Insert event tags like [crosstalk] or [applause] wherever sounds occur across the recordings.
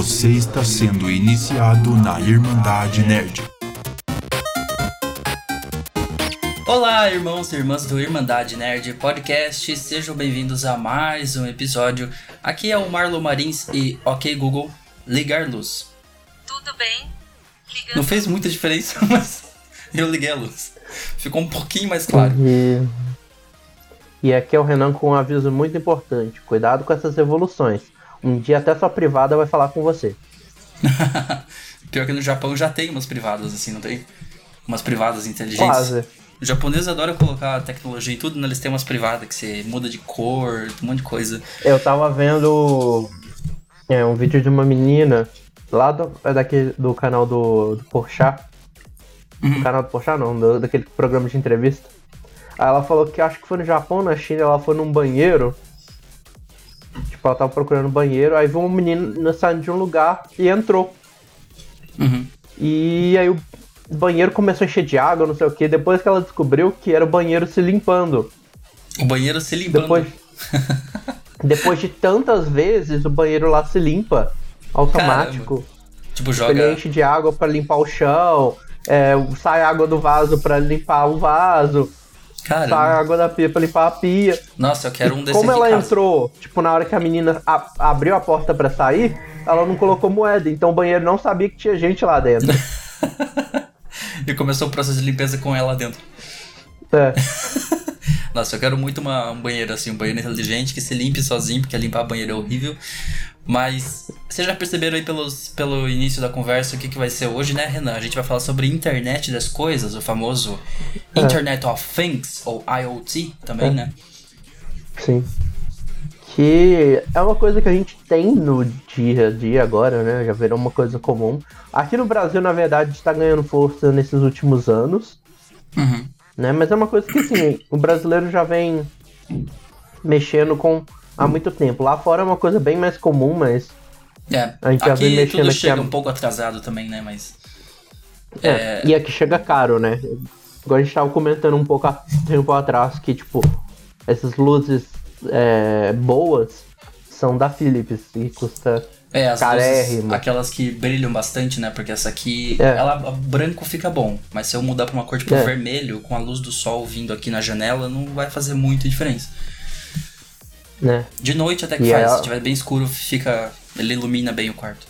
Você está sendo iniciado na Irmandade Nerd. Olá, irmãos e irmãs do Irmandade Nerd Podcast, sejam bem-vindos a mais um episódio. Aqui é o Marlon Marins e OK Google, ligar luz. Tudo bem? Ligando. Não fez muita diferença, [laughs] mas eu liguei a luz. Ficou um pouquinho mais claro. E... e aqui é o Renan com um aviso muito importante. Cuidado com essas evoluções. Um dia até sua privada vai falar com você. [laughs] Pior que no Japão já tem umas privadas assim, não tem? Umas privadas inteligentes. Quase. O japonês adora colocar tecnologia em tudo, né? Eles têm umas privadas que você muda de cor, um monte de coisa. Eu tava vendo é, um vídeo de uma menina lá do, é daquele, do canal do, do Porchat. Uhum. Do canal do Porchat não, do- daquele programa de entrevista. Aí ela falou que acho que foi no Japão, na China, ela foi num banheiro. Tipo, ela tava procurando banheiro, aí viu um menino saindo de um lugar e entrou. Uhum. E aí o banheiro começou a encher de água, não sei o que. Depois que ela descobriu que era o banheiro se limpando. O banheiro se limpando. Depois, [laughs] depois de tantas vezes, o banheiro lá se limpa automático. Tipo, Ele joga. enche de água pra limpar o chão, é, sai água do vaso pra limpar o vaso, sai Cara, água da pia pra limpar a pia. nossa, eu quero um desse Como ela entrou, tipo, na hora que a menina a- abriu a porta pra sair, ela não colocou moeda, então o banheiro não sabia que tinha gente lá dentro. [laughs] E começou o processo de limpeza com ela dentro. É. [laughs] Nossa, eu quero muito uma, um banheiro assim, um banheiro inteligente que se limpe sozinho, porque limpar banheiro é horrível. Mas vocês já perceberam aí pelos, pelo início da conversa o que, que vai ser hoje, né, Renan? A gente vai falar sobre internet das coisas, o famoso É. Internet of Things, ou IoT também, É. né? Sim. Que é uma coisa que a gente tem no dia a dia agora, né? Já virou uma coisa comum. Aqui no Brasil, na verdade, está ganhando força nesses últimos anos, Uhum. né? Mas é uma coisa que, assim, o brasileiro já vem mexendo com há muito tempo. Lá fora é uma coisa bem mais comum, mas É, A gente aqui mexendo tudo aqui chega há- um pouco atrasado também, né? Mas. É, e aqui chega caro, né? Agora a gente tava comentando um pouco há tempo atrás que, tipo, essas luzes é, boas são da Philips e custa. É, as luzes, aquelas que brilham bastante, né? Porque essa aqui, É. ela a branco fica bom, mas se eu mudar pra uma cor tipo É. vermelho, com a luz do sol vindo aqui na janela, não vai fazer muita diferença. Né? De noite até que E faz, ela- se tiver bem escuro, fica, ele ilumina bem o quarto.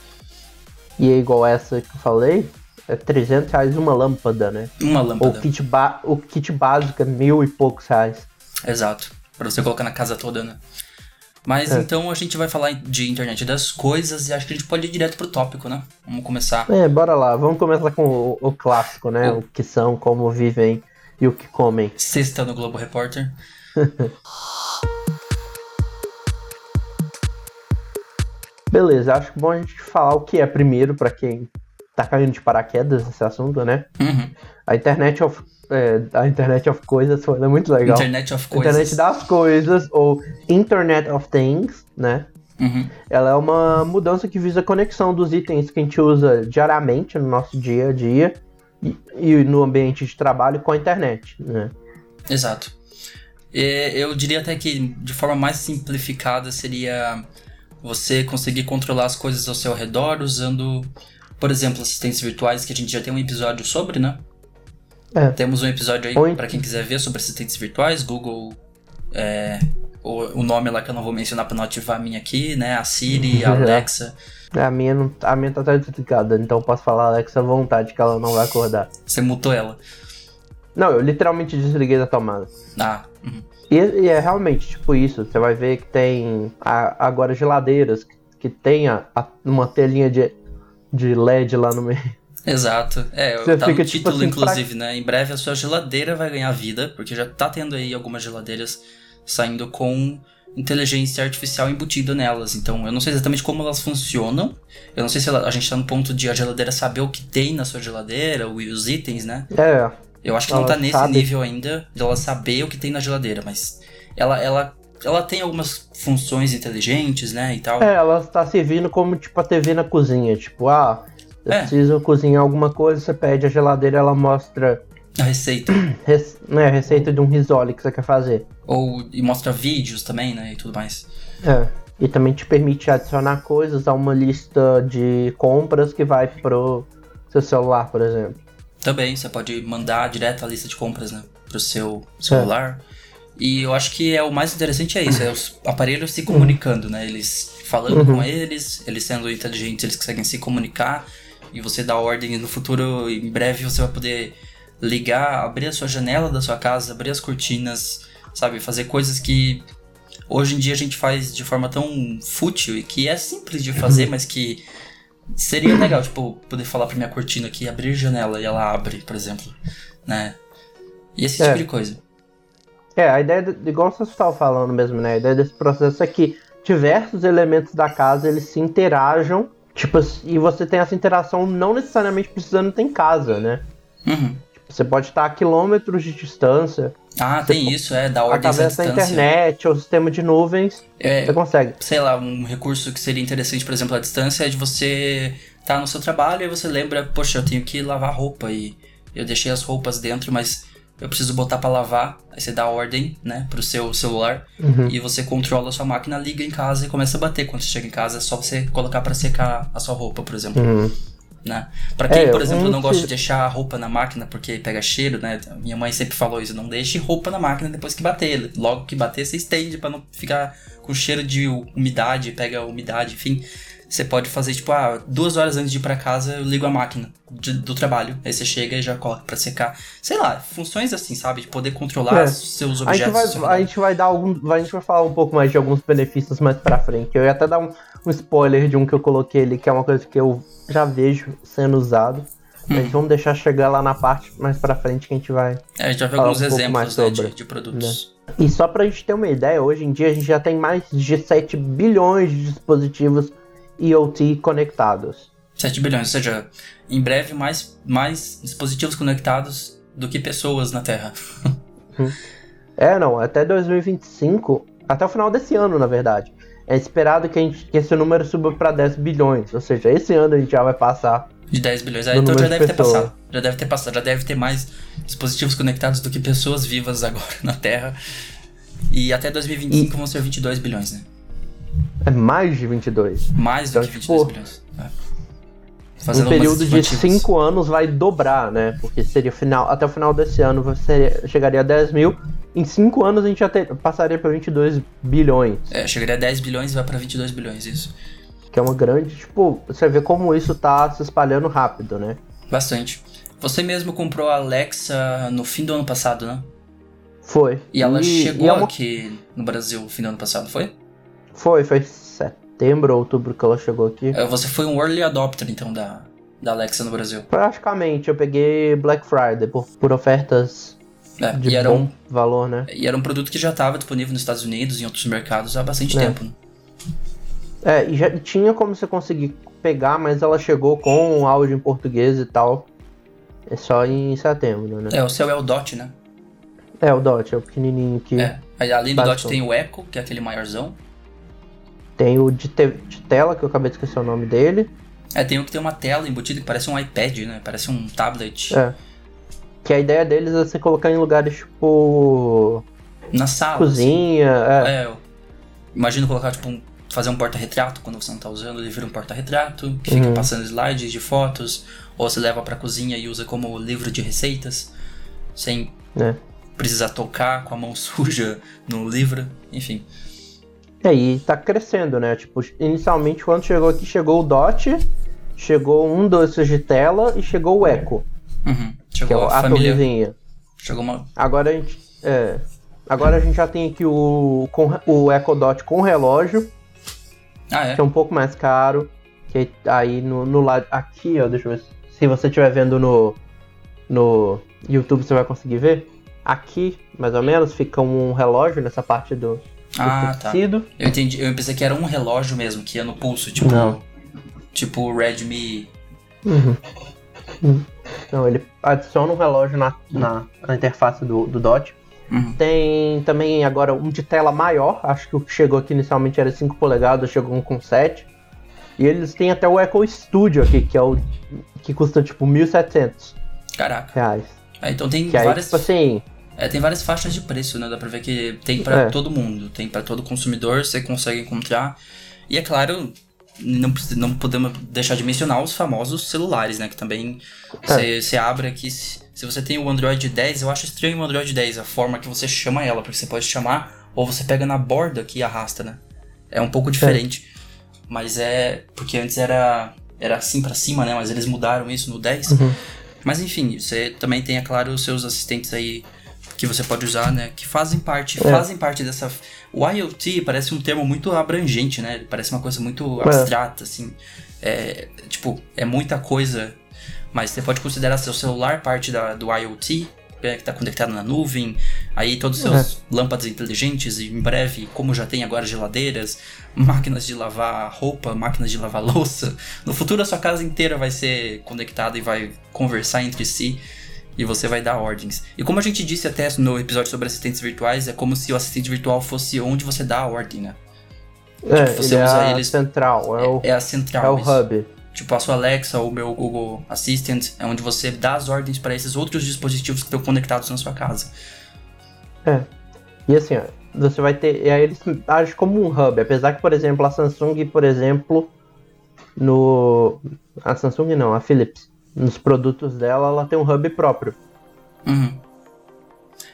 E é igual essa que eu falei, é 300 reais uma lâmpada, né? Uma O lâmpada. kit, ba o kit básico é mil e poucos reais. Exato. Pra você colocar na casa toda, né? Mas É. então a gente vai falar de internet das coisas e acho que a gente pode ir direto pro tópico, né? Vamos começar. É, bora lá, vamos começar com o, o clássico, né? O- O que são, como vivem e o que comem. Sexta no Globo Repórter. [laughs] Beleza, acho bom a gente falar o que é primeiro pra quem tá caindo de paraquedas nesse assunto, né? Uhum. A internet of, é, a internet of coisas foi é muito legal. Internet of Coisas. Internet das coisas ou Internet of Things, né? Uhum. Ela é uma mudança que visa a conexão dos itens que a gente usa diariamente no nosso dia a dia e, e no ambiente de trabalho com a internet, né? Exato. Eu diria até que de forma mais simplificada seria você conseguir controlar as coisas ao seu redor usando, por exemplo, assistentes virtuais, que a gente já tem um episódio sobre, né? É. Temos um episódio aí pra quem quiser ver sobre assistentes virtuais, Google. É, o, o nome lá que eu não vou mencionar pra não ativar a minha aqui, né? A Siri, [laughs] a. Alexa. A minha, não, a minha tá até desligada, então eu posso falar a Alexa à vontade que ela não vai acordar. Você mutou ela. Não, eu literalmente desliguei da tomada. Ah, uhum. E, e é realmente tipo isso. Você vai ver que tem a- agora geladeiras que, que tem a- a- uma telinha de, de LED lá no meio. Exato. É, Você tá fica, no tipo título, assim, inclusive, né? Em breve a sua geladeira vai ganhar vida, porque já tá tendo aí algumas geladeiras saindo com inteligência artificial embutida nelas. Então, eu não sei exatamente como elas funcionam. Eu não sei se ela- a gente tá no ponto de a geladeira saber o que tem na sua geladeira, o- os itens, né? É, Eu acho que não Ela tá nesse sabe. nível ainda de ela saber o que tem na geladeira, mas ela, ela, ela tem algumas funções inteligentes, né? E tal. é, ela tá servindo como tipo a TV na cozinha. Tipo, ah, eu É. preciso cozinhar alguma coisa, você pede a geladeira, ela mostra A receita. [clears throat] rec- né, a receita de um risole que você quer fazer. Ou e mostra vídeos também, né? E tudo mais. É. E também te permite adicionar coisas a uma lista de compras que vai pro seu celular, por exemplo. Também, você pode mandar direto a lista de compras, né? Pro seu celular. É. E eu acho que é o mais interessante é isso, é os aparelhos se comunicando, né? Eles falando uhum. com eles, eles sendo inteligentes, eles conseguem se comunicar e você dá ordem no futuro, em breve você vai poder ligar, abrir a sua janela da sua casa, abrir as cortinas, sabe? Fazer coisas que hoje em dia a gente faz de forma tão fútil e que é simples de fazer, mas que seria legal, tipo, poder falar pra minha cortina aqui, abrir janela e ela abre, por exemplo, né? E esse é. tipo de coisa. É, a ideia, de, igual você estava falando mesmo, né? A ideia desse processo é que diversos elementos da casa eles se interajam, tipo, e você tem essa interação não necessariamente precisando ter em casa, né? Uhum. Você pode estar a quilômetros de distância. Ah, tem isso, é, da ordem Através da internet ou sistema de nuvens, é, você consegue. Sei lá, um recurso que seria interessante, por exemplo, a distância é de você estar tá no seu trabalho e você lembra, poxa, eu tenho que lavar roupa e eu deixei as roupas dentro, mas eu preciso botar para lavar. Aí você dá a ordem, né, pro seu celular uhum. e você controla a sua máquina, liga em casa e começa a bater. Quando você chega em casa, é só você colocar para secar a sua roupa, por exemplo. Uhum né? Pra quem, é, por exemplo, não gosta de deixar a roupa na máquina porque pega cheiro, né? Minha mãe sempre falou isso, não deixe roupa na máquina depois que bater. Logo que bater, você estende para não ficar com cheiro de umidade, pega umidade, enfim. Você pode fazer, tipo, ah, duas horas antes de ir pra casa, eu ligo a máquina de, do trabalho. Aí você chega e já coloca pra secar. Sei lá, funções assim, sabe? De poder controlar é. seus objetos. A gente, vai, a gente vai dar algum. A gente vai falar um pouco mais de alguns benefícios mais pra frente. Eu ia até dar um, um spoiler de um que eu coloquei ali, que é uma coisa que eu já vejo sendo usado. Hum. Mas vamos deixar chegar lá na parte mais pra frente que a gente vai. É, a gente vai ver alguns um exemplos né, de, de, produtos. Né? E só pra gente ter uma ideia, hoje em dia a gente já tem mais de 7 bilhões de dispositivos IoT conectados. 7 bilhões, ou seja, em breve mais, mais dispositivos conectados do que pessoas na Terra. [laughs] É, não, até 2025, até o final desse ano, na verdade é esperado que, a gente, que esse número suba para 10 bilhões. Ou seja, esse ano a gente já vai passar. De 10 bilhões. Ah, então já deve ter passado. Já deve ter passado. Já deve ter mais dispositivos conectados do que pessoas vivas agora [laughs] na Terra. E até 2025 e... vão ser 22 bilhões, né? É mais de 22. Mais do então, que 22 tipo, bilhões. É. Fazendo um período de 5 anos vai dobrar, né? Porque seria final, até o final desse ano você chegaria a 10 mil em 5 anos a gente já ter, passaria para 22 bilhões. É, chegaria a 10 bilhões e vai para 22 bilhões, isso. Que é uma grande, tipo, você vê como isso tá se espalhando rápido, né? Bastante. Você mesmo comprou a Alexa no fim do ano passado, né? Foi. E ela e, chegou e é uma... aqui no Brasil no fim do ano passado, foi? Foi, foi setembro, outubro que ela chegou aqui. É, você foi um early adopter, então, da, da Alexa no Brasil? Praticamente, eu peguei Black Friday por, por ofertas é, de e bom um, valor, né? E era um produto que já estava disponível nos Estados Unidos e em outros mercados há bastante é. tempo. Né? É, e já tinha como você conseguir pegar, mas ela chegou com áudio em português e tal. É só em setembro, né? É, o seu é o Dot, né? É, o Dot, é o pequenininho que. É, aí, além do Dot tem o Echo, que é aquele maiorzão. Tem o de, te de tela, que eu acabei de esquecer o nome dele. É, tem um que tem uma tela embutida que parece um iPad, né? Parece um tablet. É. Que a ideia deles é você colocar em lugares tipo. Na sala. Cozinha. Assim. É. é imagino colocar, tipo, um, fazer um porta-retrato quando você não tá usando, ele vira um porta-retrato, que fica uhum. passando slides de fotos, ou você leva pra cozinha e usa como livro de receitas, sem é. precisar tocar com a mão [laughs] suja no livro, enfim. É, e tá crescendo, né? Tipo, inicialmente quando chegou aqui, chegou o Dot, chegou um desses de tela e chegou o Echo. Uhum. Chegou que é a, a torrezinha. Chegou uma. Agora a gente. É. Agora a gente já tem aqui o, com, o Echo Dot com relógio. Ah, é? Que é um pouco mais caro. Que aí no, no lado. Aqui, ó, deixa eu ver. Se você estiver vendo no, no YouTube, você vai conseguir ver. Aqui, mais ou menos, fica um relógio nessa parte do, do ah, tá. tecido. Tá. Eu entendi. Eu pensei que era um relógio mesmo, que ia no pulso, tipo. Não. Tipo o Redmi. Uhum. uhum. Não, ele adiciona um relógio na, na, na interface do, do Dot. Uhum. Tem também agora um de tela maior, acho que o que chegou aqui inicialmente era 5 polegadas, chegou um com 7. E eles têm até o Echo Studio aqui, que é o que custa tipo 1.700 Caraca. reais. Ah, então tem que várias. Aí, tipo assim, É, tem várias faixas de preço, né? Dá pra ver que tem pra É. todo mundo, tem pra todo consumidor, você consegue encontrar. E é claro, não, não podemos deixar de mencionar os famosos celulares, né? Que também você você abre aqui. Se, se você tem o Android 10, eu acho estranho o Android 10, a forma que você chama ela, porque você pode chamar, ou você pega na borda aqui e arrasta, né? É um pouco diferente. Mas é. Porque antes era. Era assim pra cima, né? Mas eles mudaram isso no 10. Mas enfim, você também tem, é claro, os seus assistentes aí que você pode usar, né? Que fazem parte, É. fazem parte dessa. O IoT parece um termo muito abrangente, né? Parece uma coisa muito abstrata, assim. É, tipo, é muita coisa. Mas você pode considerar seu celular parte da, do IoT, né, que está conectado na nuvem. Aí todos os seus lâmpadas inteligentes, e em breve, como já tem agora geladeiras, máquinas de lavar roupa, máquinas de lavar [laughs] louça. No futuro a sua casa inteira vai ser conectada e vai conversar entre si e você vai dar ordens. E como a gente disse até no episódio sobre assistentes virtuais, é como se o assistente virtual fosse onde você dá a ordem, né? É, você ele é usa a eles- central, é, o, É a central. é o isso. hub. Tipo, a sua Alexa ou o meu Google Assistant é onde você dá as ordens para esses outros dispositivos que estão conectados na sua casa. É. E assim, ó, você vai ter. E aí eles agem como um hub. Apesar que, por exemplo, a Samsung, por exemplo, no. A Samsung não, a Philips. Nos produtos dela, ela tem um hub próprio. Uhum.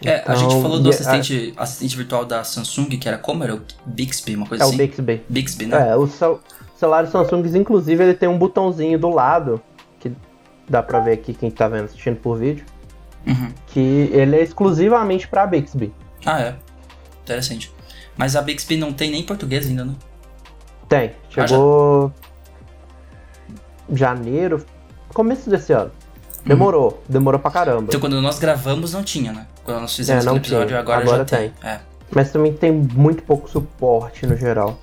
É, a Então, gente falou do assistente, assistente virtual da Samsung, que era como? Era o Bixby, uma coisa É assim? o Bixby. Bixby, né? É, o cel celular Samsung, inclusive, ele tem um botãozinho do lado, que dá pra ver aqui quem tá vendo assistindo por vídeo, Uhum. que ele é exclusivamente pra Bixby. Ah, é. Interessante. Mas a Bixby não tem nem português ainda, né? Tem. Ah, Chegou. Janeiro. Começo desse ano. Demorou. Demorou pra caramba. Então quando nós gravamos não tinha, né? Quando nós fizemos É, não episódio, tinha. agora, Agora já tem. É. Mas também tem muito pouco suporte no geral.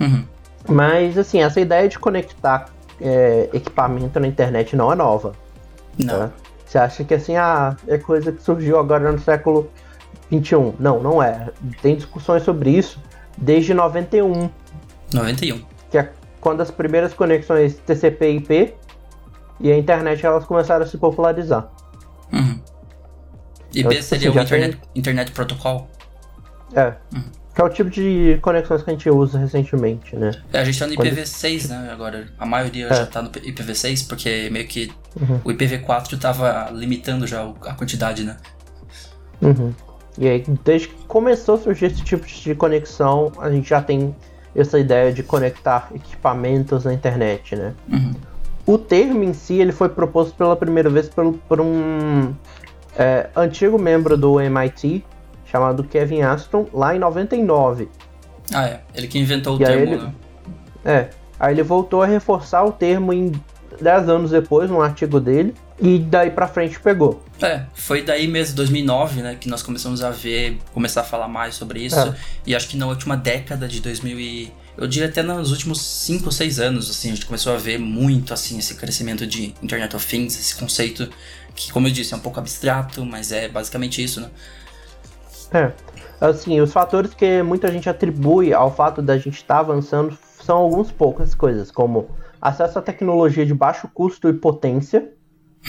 Uhum. Mas, assim, essa ideia de conectar é, equipamento na internet não é nova. Não. Tá? Você acha que, assim, ah, é coisa que surgiu agora no século XXI. Não, não é. Tem discussões sobre isso desde 91, 91. que é quando as primeiras conexões TCP e IP e a internet elas começaram a se popularizar. Uhum. IP Então, tipo seria assim, o já tem- Internet, Internet Protocol? É. Que é o tipo de conexões que a gente usa recentemente, né? É, a gente tá no Quando- IPv6, né? Agora, a maioria É. já tá no IPv6, porque meio que Uhum. o IPv4 tava limitando já a quantidade, né? Uhum. E aí, desde que começou a surgir esse tipo de conexão, a gente já tem essa ideia de conectar equipamentos na internet, né? Uhum. O termo em si ele foi proposto pela primeira vez por, por um é, antigo membro do MIT chamado Kevin Aston lá em 99. Ah, é. Ele que inventou o E aí termo, ele- né? É, aí ele voltou a reforçar o termo em 10 anos depois, num artigo dele, e daí pra frente pegou. É, foi daí mesmo, 2009, né, que nós começamos a ver, começar a falar mais sobre isso. É. E acho que na última década de 2000 e... Eu diria até nos últimos 5 ou 6 anos, assim, a gente começou a ver muito, assim, esse crescimento de Internet of Things, esse conceito que, como eu disse, é um pouco abstrato, mas é basicamente isso, né? É. Assim, os fatores que muita gente atribui ao fato da gente estar avançando são algumas poucas coisas, como acesso à tecnologia de baixo custo e potência,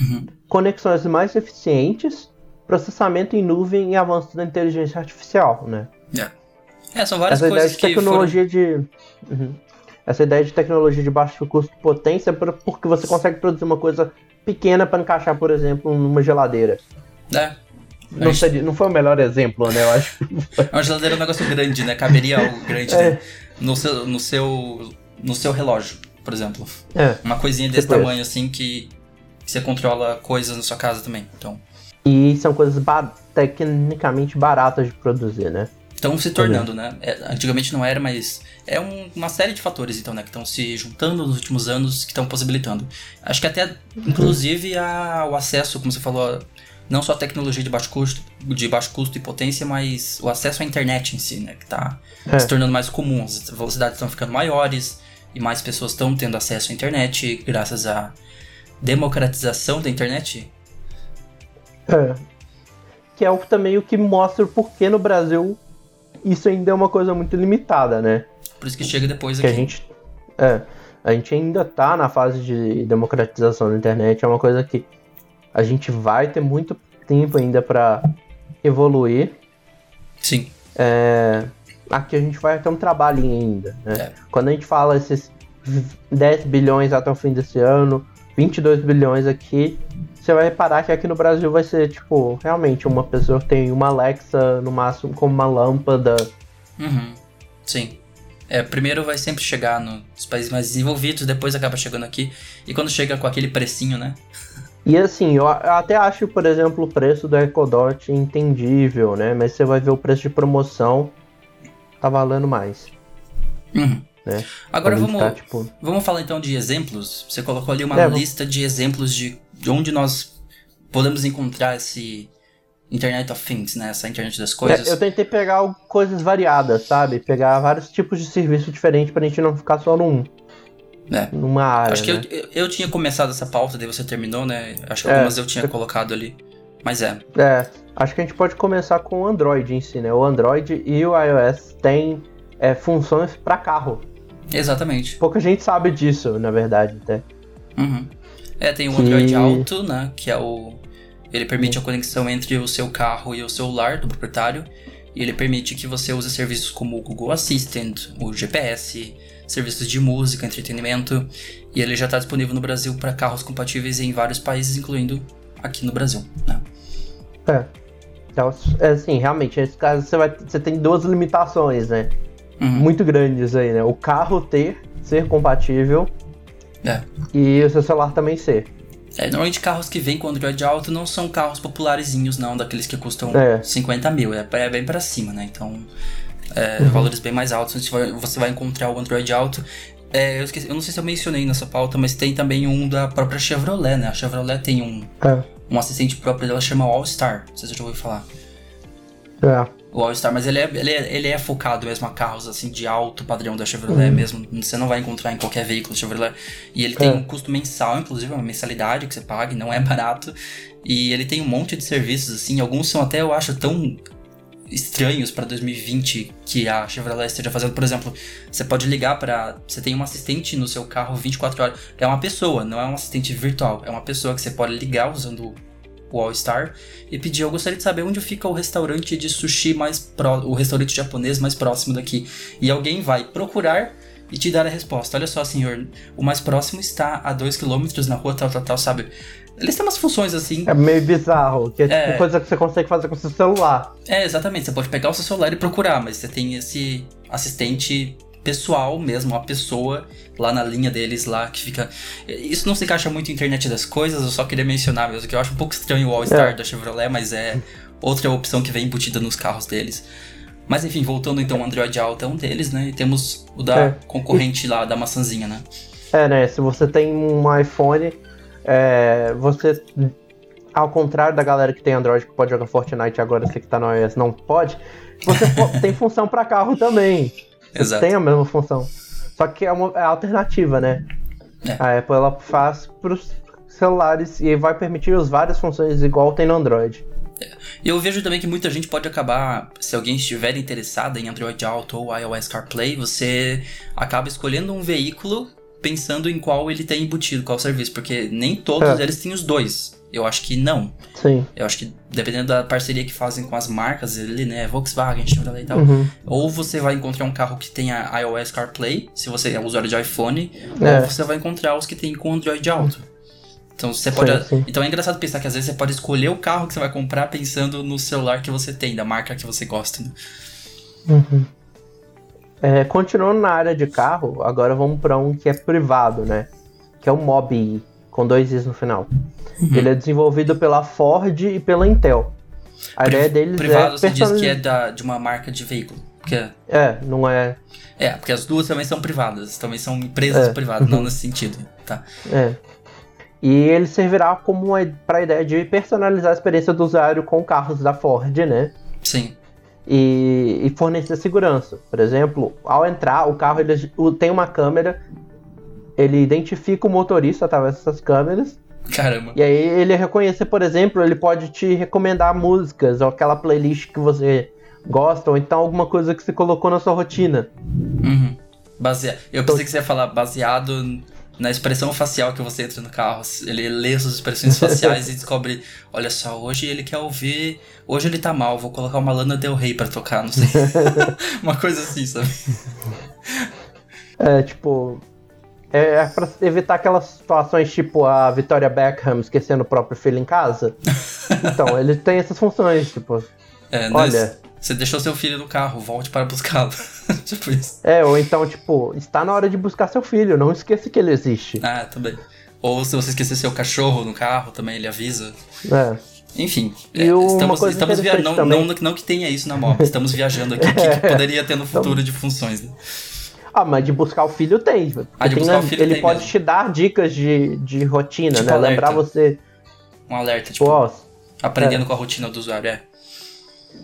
Uhum. conexões mais eficientes, processamento em nuvem e avanço da inteligência artificial, né? É, são várias Essa ideia coisas de que foram... tecnologia de. Uhum. Essa ideia de tecnologia de baixo custo e potência é por- porque você consegue produzir uma coisa pequena para encaixar, por exemplo, numa geladeira. É, Não, gente- seria- não foi o melhor exemplo, né? Eu acho. uma geladeira é um negócio grande, né? Caberia algo grande É. né? no, seu, no, seu, no seu relógio, por exemplo. É. Uma coisinha desse Tipo tamanho, assim, que, que você controla coisas na sua casa também. Então, E são coisas ba- tecnicamente baratas de produzir, né? Estão se tornando, né? É, antigamente não era, mas é um- uma série de fatores, então, né? Que estão se juntando nos últimos anos, que estão possibilitando. Acho que até, inclusive, a, o acesso, como você falou, não só a tecnologia de baixo custo, de baixo custo e potência, mas o acesso à internet em si, né? Que tá É. se tornando mais comum. As velocidades estão ficando maiores e mais pessoas estão tendo acesso à internet graças à democratização da internet. É. Que é também o que mostra o porquê no Brasil isso ainda é uma coisa muito limitada, né? Por isso que chega depois Que aqui. a gente. É. A gente ainda tá na fase de democratização da internet. É uma coisa que a gente vai ter muito tempo ainda pra evoluir. Sim. É, aqui a gente vai ter um trabalhinho ainda. Né? É. Quando a gente fala esses 10 bilhões até o fim desse ano, 22 bilhões aqui, você vai reparar que aqui no Brasil vai ser, tipo, realmente uma pessoa que tem uma Alexa, no máximo, como uma lâmpada. Uhum. Sim. É, primeiro vai sempre chegar nos países mais desenvolvidos, depois acaba chegando aqui. E quando chega com aquele precinho, né? [laughs] E assim, eu até acho, por exemplo, o preço do Ecodot entendível, né? Mas você vai ver o preço de promoção, tá valendo mais. Uhum. Né? Agora vamos, tá, tipo, vamos falar então de exemplos. Você colocou ali uma É, lista de exemplos de, de onde nós podemos encontrar esse Internet of Things, né? Essa internet das coisas. É, eu tentei pegar coisas variadas, sabe? Pegar vários tipos de serviço diferentes pra gente não ficar só num, É. numa área. Acho que né? eu, eu, tinha começado essa pauta, daí você terminou, né? Acho que É. algumas eu tinha colocado ali. Mas é. É, acho que a gente pode começar com o Android em si, né? O Android e o iOS têm é, funções pra carro. Exatamente. Pouca gente sabe disso, na verdade, até. Uhum. É, tem o Que- Android Auto, né? Que é o. Ele permite a conexão entre o seu carro e o celular do proprietário. E ele permite que você use serviços como o Google Assistant, o GPS, serviços de música, entretenimento. E ele já está disponível no Brasil para carros compatíveis em vários países, incluindo aqui no Brasil. Né? É. Então, é assim, realmente, nesse caso você, vai, você tem duas limitações, né? Uhum. Muito grandes aí, né? O carro ter, ser compatível É. e o seu celular também ser. É, normalmente carros que vêm com Android Auto não são carros popularizinhos, não, daqueles que custam É. 50 mil, é, é bem pra cima, né? Então, é, Uhum. valores bem mais altos, você vai, você vai encontrar o Android Auto. É, eu, esqueci- eu não sei se eu mencionei nessa pauta, mas tem também um da própria Chevrolet, né? A Chevrolet tem um, É. um assistente próprio dela, chama All Star, não sei se você já ouviu falar. É. O All Star, mas ele é, ele, é, ele é focado mesmo a carros assim de alto padrão da Chevrolet Uhum. mesmo. Você não vai encontrar em qualquer veículo Chevrolet. E ele tem É. um custo mensal, inclusive, é uma mensalidade que você paga, e não é barato. E ele tem um monte de serviços, assim, alguns são até, eu acho, tão estranhos para 2020 que a Chevrolet esteja fazendo. Por exemplo, você pode ligar para. Você tem um assistente no seu carro 24 horas. É uma pessoa, não é um assistente virtual. É uma pessoa que você pode ligar usando o All Star e pedir. Eu gostaria de saber onde fica o restaurante de sushi mais pró o restaurante japonês mais próximo daqui. E alguém vai procurar e te dar a resposta. Olha só, senhor, o mais próximo está a 2km na rua tal, tal, tal, sabe? Eles têm umas funções assim. É meio bizarro, que é, É. tipo coisa que você consegue fazer com seu celular. É, exatamente. Você pode pegar o seu celular e procurar, mas você tem esse assistente pessoal mesmo, uma pessoa lá na linha deles lá que fica. Isso não se encaixa muito em internet das coisas, eu só queria mencionar mesmo, que eu acho um pouco estranho o All-Star É. da Chevrolet, mas é outra opção que vem embutida nos carros deles. Mas enfim, voltando então, o Android Auto é um deles, né? E temos o da É. concorrente lá, da maçãzinha, né? É, né? Se você tem um iPhone, é, você. Ao contrário da galera que tem Android que pode jogar Fortnite agora, você que tá no iOS não pode, você [laughs] tem função pra carro também. Exato. tem a mesma função. Só que é uma é alternativa, né? É. A Apple ela faz pros celulares e vai permitir as várias funções igual tem no Android. E eu vejo também que muita gente pode acabar, se alguém estiver interessado em Android Auto ou iOS CarPlay, você acaba escolhendo um veículo pensando em qual ele tem embutido, qual serviço, porque nem todos É. eles têm os dois. Eu acho que não. Sim. Eu acho que dependendo da parceria que fazem com as marcas ali, né, Volkswagen, Chevrolet e tal, Uhum. ou você vai encontrar um carro que tenha iOS CarPlay, se você é usuário de iPhone, É. ou você vai encontrar os que tem com Android Auto. Então você pode. Sim, sim. Então é engraçado pensar que às vezes você pode escolher o carro que você vai comprar pensando no celular que você tem, da marca que você gosta. Né? Uhum. É, continuando na área de carro, agora vamos pra um que é privado, né? Que é o Mobi, com dois Is no final. Uhum. Ele é desenvolvido pela Ford e pela Intel. A Pri- ideia deles Privado é você diz que é da, de uma marca de veículo. Porque, É, não é. é, porque as duas também são privadas, também são empresas É. privadas, não nesse sentido. Tá. É. E ele servirá como uma, pra ideia de personalizar a experiência do usuário com carros da Ford, né? Sim. e, e fornecer segurança. Por exemplo, ao entrar, o carro ele tem uma câmera, ele identifica o motorista através dessas câmeras, Caramba. e aí ele reconhecer, por exemplo, ele pode te recomendar músicas ou aquela playlist que você gosta, ou então alguma coisa que você colocou na sua rotina. Uhum. Basea... Eu Então- pensei que você ia falar baseado na expressão facial que você entra no carro. Ele lê suas expressões [laughs] faciais e descobre, olha só, hoje ele quer ouvir, hoje ele tá mal, vou colocar uma Lana Del Rey pra tocar, não sei. [laughs] [laughs] uma coisa assim, sabe? É, tipo, é, é pra evitar aquelas situações tipo a Victoria Beckham esquecendo o próprio filho em casa. [laughs] então, ele tem essas funções, tipo. É, olha. Você deixou seu filho no carro, volte para buscá-lo. [laughs] tipo isso. É, ou então, tipo, está na hora de buscar seu filho, não esqueça que ele existe. Ah, também. Ou se você esquecer seu cachorro no carro, também ele avisa. É. Enfim, é, estamos, estamos viajando. Não, não, não, que tenha isso na mob, estamos viajando aqui. O que, que, [laughs] poderia ter no futuro de funções, né? Ah, mas de buscar o filho tem. Ah, de buscar o filho ele tem pode mesmo. te dar dicas de, de rotina, Tipo né? alerta. Lembrar você. Um alerta, tipo, Tipo, aprendendo é. com a rotina do usuário, é.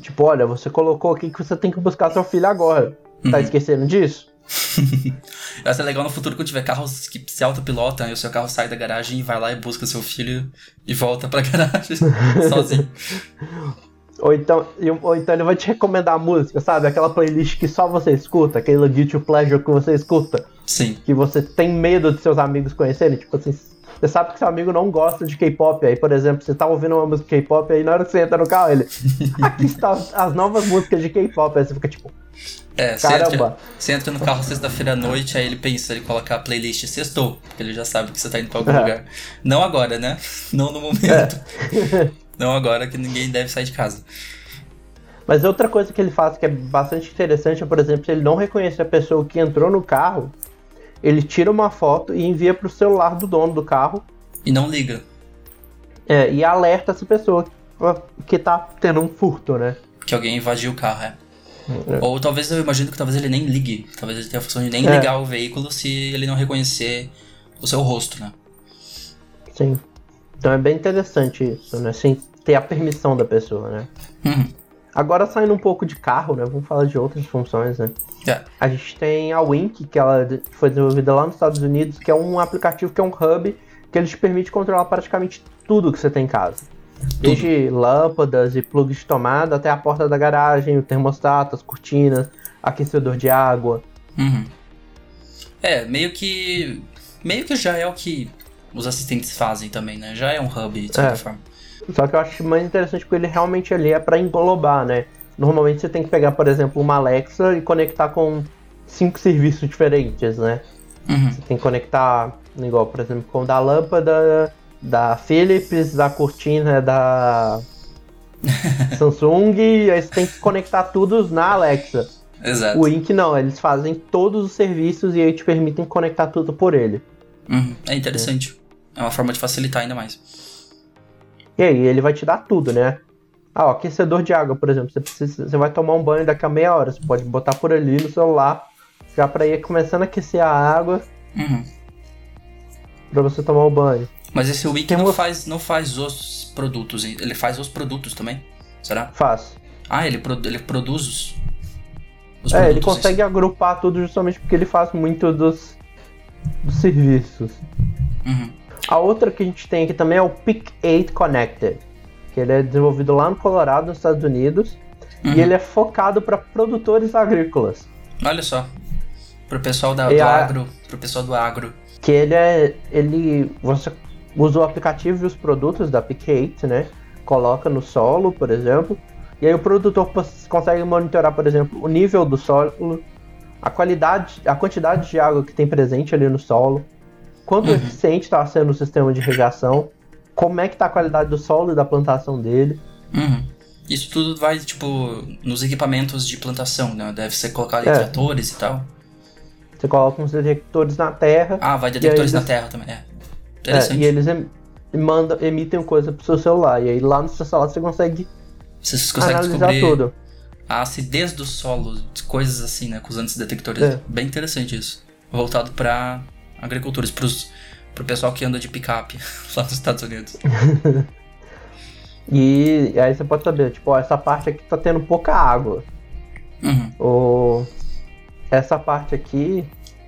tipo, olha, você colocou aqui que você tem que buscar seu filho agora. Tá Uhum. esquecendo disso? [laughs] Vai ser legal no futuro quando tiver carros que se autopilotam e o seu carro sai da garagem e vai lá e busca seu filho e volta pra [laughs] garagem sozinho. [laughs] Ou então, ou então ele vai te recomendar a música, sabe? Aquela playlist que só você escuta, aquele guilty pleasure que você escuta, Sim. que você tem medo de seus amigos conhecerem. Tipo assim, você sabe que seu amigo não gosta de K-pop. Aí, por exemplo, você tá ouvindo uma música K-pop, aí na hora que você entra no carro, ele. [laughs] Aqui estão as- as novas músicas de K-pop. Aí você fica tipo, É, você entra, caramba. você entra no carro sexta-feira à noite, aí ele pensa, ele coloca a playlist sextou, porque ele já sabe que você tá indo pra algum É. lugar. Não agora, né? [laughs] Não no momento. [laughs] Não agora que ninguém deve sair de casa. Mas outra coisa que ele faz que é bastante interessante é, por exemplo, se ele não reconhecer a pessoa que entrou no carro, ele tira uma foto e envia pro celular do dono do carro E não liga. é, e alerta essa pessoa que tá tendo um furto, né? Que alguém invadiu o carro, é. É. Ou talvez eu imagino que talvez ele nem ligue. Talvez ele tenha a função de nem É. ligar o veículo se ele não reconhecer o seu rosto, né? Sim. Então é bem interessante isso, né? Sem ter a permissão da pessoa, né? Uhum. Agora saindo um pouco de carro, né? Vamos falar de outras funções, né? É. A gente tem a Wink, que ela foi desenvolvida lá nos Estados Unidos, que é um aplicativo que é um hub que ele te permite controlar praticamente tudo que você tem em casa. Desde lâmpadas e plugs de tomada até a porta da garagem, o termostato, as cortinas, aquecedor de água. Uhum. É, meio que. Meio que já é o que os assistentes fazem também, né? Já é um hub, de certa É. forma. Só que eu acho mais interessante porque ele realmente ali é para englobar, né? Normalmente você tem que pegar, por exemplo, uma Alexa e conectar com cinco serviços diferentes, né? Uhum. Você tem que conectar, igual, por exemplo, com o da lâmpada, da Philips, da cortina da [laughs] Samsung, e aí você tem que conectar tudo na Alexa. Exato. O Ink não, eles fazem todos os serviços e aí te permitem conectar tudo por ele. Uhum. É interessante. É uma forma de facilitar ainda mais. E aí ele vai te dar tudo, né? Ah, ó, aquecedor de água, por exemplo, você, precisa, você vai tomar um banho daqui a meia hora, você pode botar por ali no celular, já pra ir começando a aquecer a água Uhum. pra você tomar o banho. Mas esse Wiki não, faz, não faz os produtos, ele faz os produtos também. Será? Fácil. Ah, ele, produ- ele produz os, os É, ele produtos. consegue agrupar tudo justamente porque ele faz muito dos, dos serviços. Uhum. A outra que a gente tem aqui também é o Pick 8 Connected, que ele é desenvolvido lá no Colorado, nos Estados Unidos, Uhum. e ele é focado para produtores agrícolas. Olha só. Pro pessoal da, do a- agro. Pro pessoal do agro. Que ele é. Ele. Você usa o aplicativo e os produtos da Pick 8, né? Coloca no solo, por exemplo. E aí o produtor consegue monitorar, por exemplo, o nível do solo, a qualidade, a quantidade de água que tem presente ali no solo, quanto Uhum. eficiente está sendo o sistema de irrigação, como é que tá a qualidade do solo e da plantação dele. Uhum. Isso tudo vai, tipo, nos equipamentos de plantação, né? Deve ser colocado em É. tratores e tal. Você coloca uns detectores na terra Ah, vai detectores E aí na eles- terra também. É. é, Interessante. e eles em, mandam, emitem coisa pro seu celular. E aí lá no seu celular você consegue Vocês conseguem analisar descobrir tudo. a acidez do solo, coisas assim, né? Com os detectores. É. Bem interessante isso. Voltado pra agricultores, pros, pro pessoal que anda de picape [laughs] lá nos Estados Unidos. [laughs] E aí você pode saber, tipo, ó, essa parte aqui tá tendo pouca água. Uhum. Ou essa parte aqui,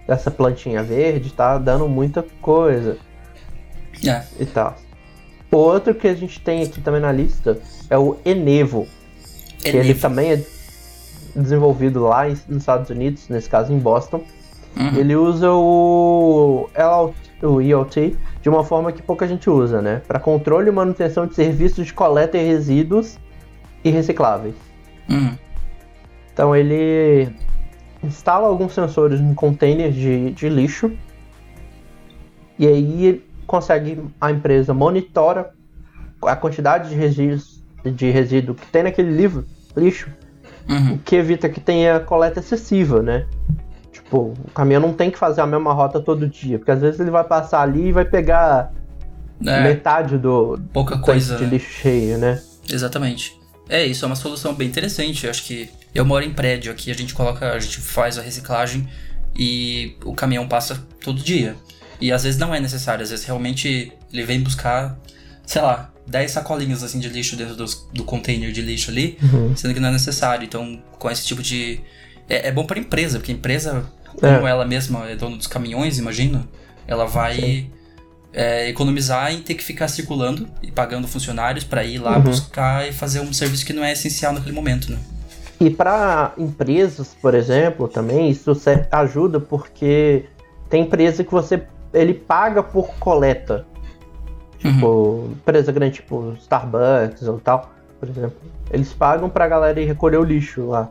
essa plantinha verde, tá dando muita coisa É. e tal. O outro que a gente tem aqui também na lista é o Enevo, que ele Enevo. também é desenvolvido lá nos Estados Unidos, nesse caso em Boston. Uhum. Ele usa o IoT de uma forma que pouca gente usa, né? Para controle e manutenção de serviços de coleta e resíduos e recicláveis. Uhum. Então ele instala alguns sensores em containers de, de lixo e aí consegue a empresa monitora a quantidade de resíduos de resíduo que tem naquele livro, lixo, Uhum. o que evita que tenha coleta excessiva, né? Tipo, o caminhão não tem que fazer a mesma rota todo dia, porque às vezes ele vai passar ali e vai pegar É, metade do, pouca do coisa. de lixo cheio, né? Exatamente. É, isso é uma solução bem interessante. Eu acho que eu moro em prédio aqui, a gente coloca, a gente faz a reciclagem e o caminhão passa todo dia. E às vezes não é necessário, às vezes realmente ele vem buscar, sei lá, 10 sacolinhas assim de lixo dentro dos- do container de lixo ali, Uhum. sendo que não é necessário. Então, com esse tipo de. É, é bom para empresa, porque a empresa, como ela mesma é dona dos caminhões, imagino, ela vai é, economizar em ter que ficar circulando e pagando funcionários para ir lá Uhum. buscar e fazer um serviço que não é essencial naquele momento, né? E para empresas, por exemplo, também isso ajuda porque tem empresa que você ele paga por coleta. Uhum. Tipo, empresa grande tipo Starbucks ou tal, por exemplo. Eles pagam pra galera ir recolher o lixo lá.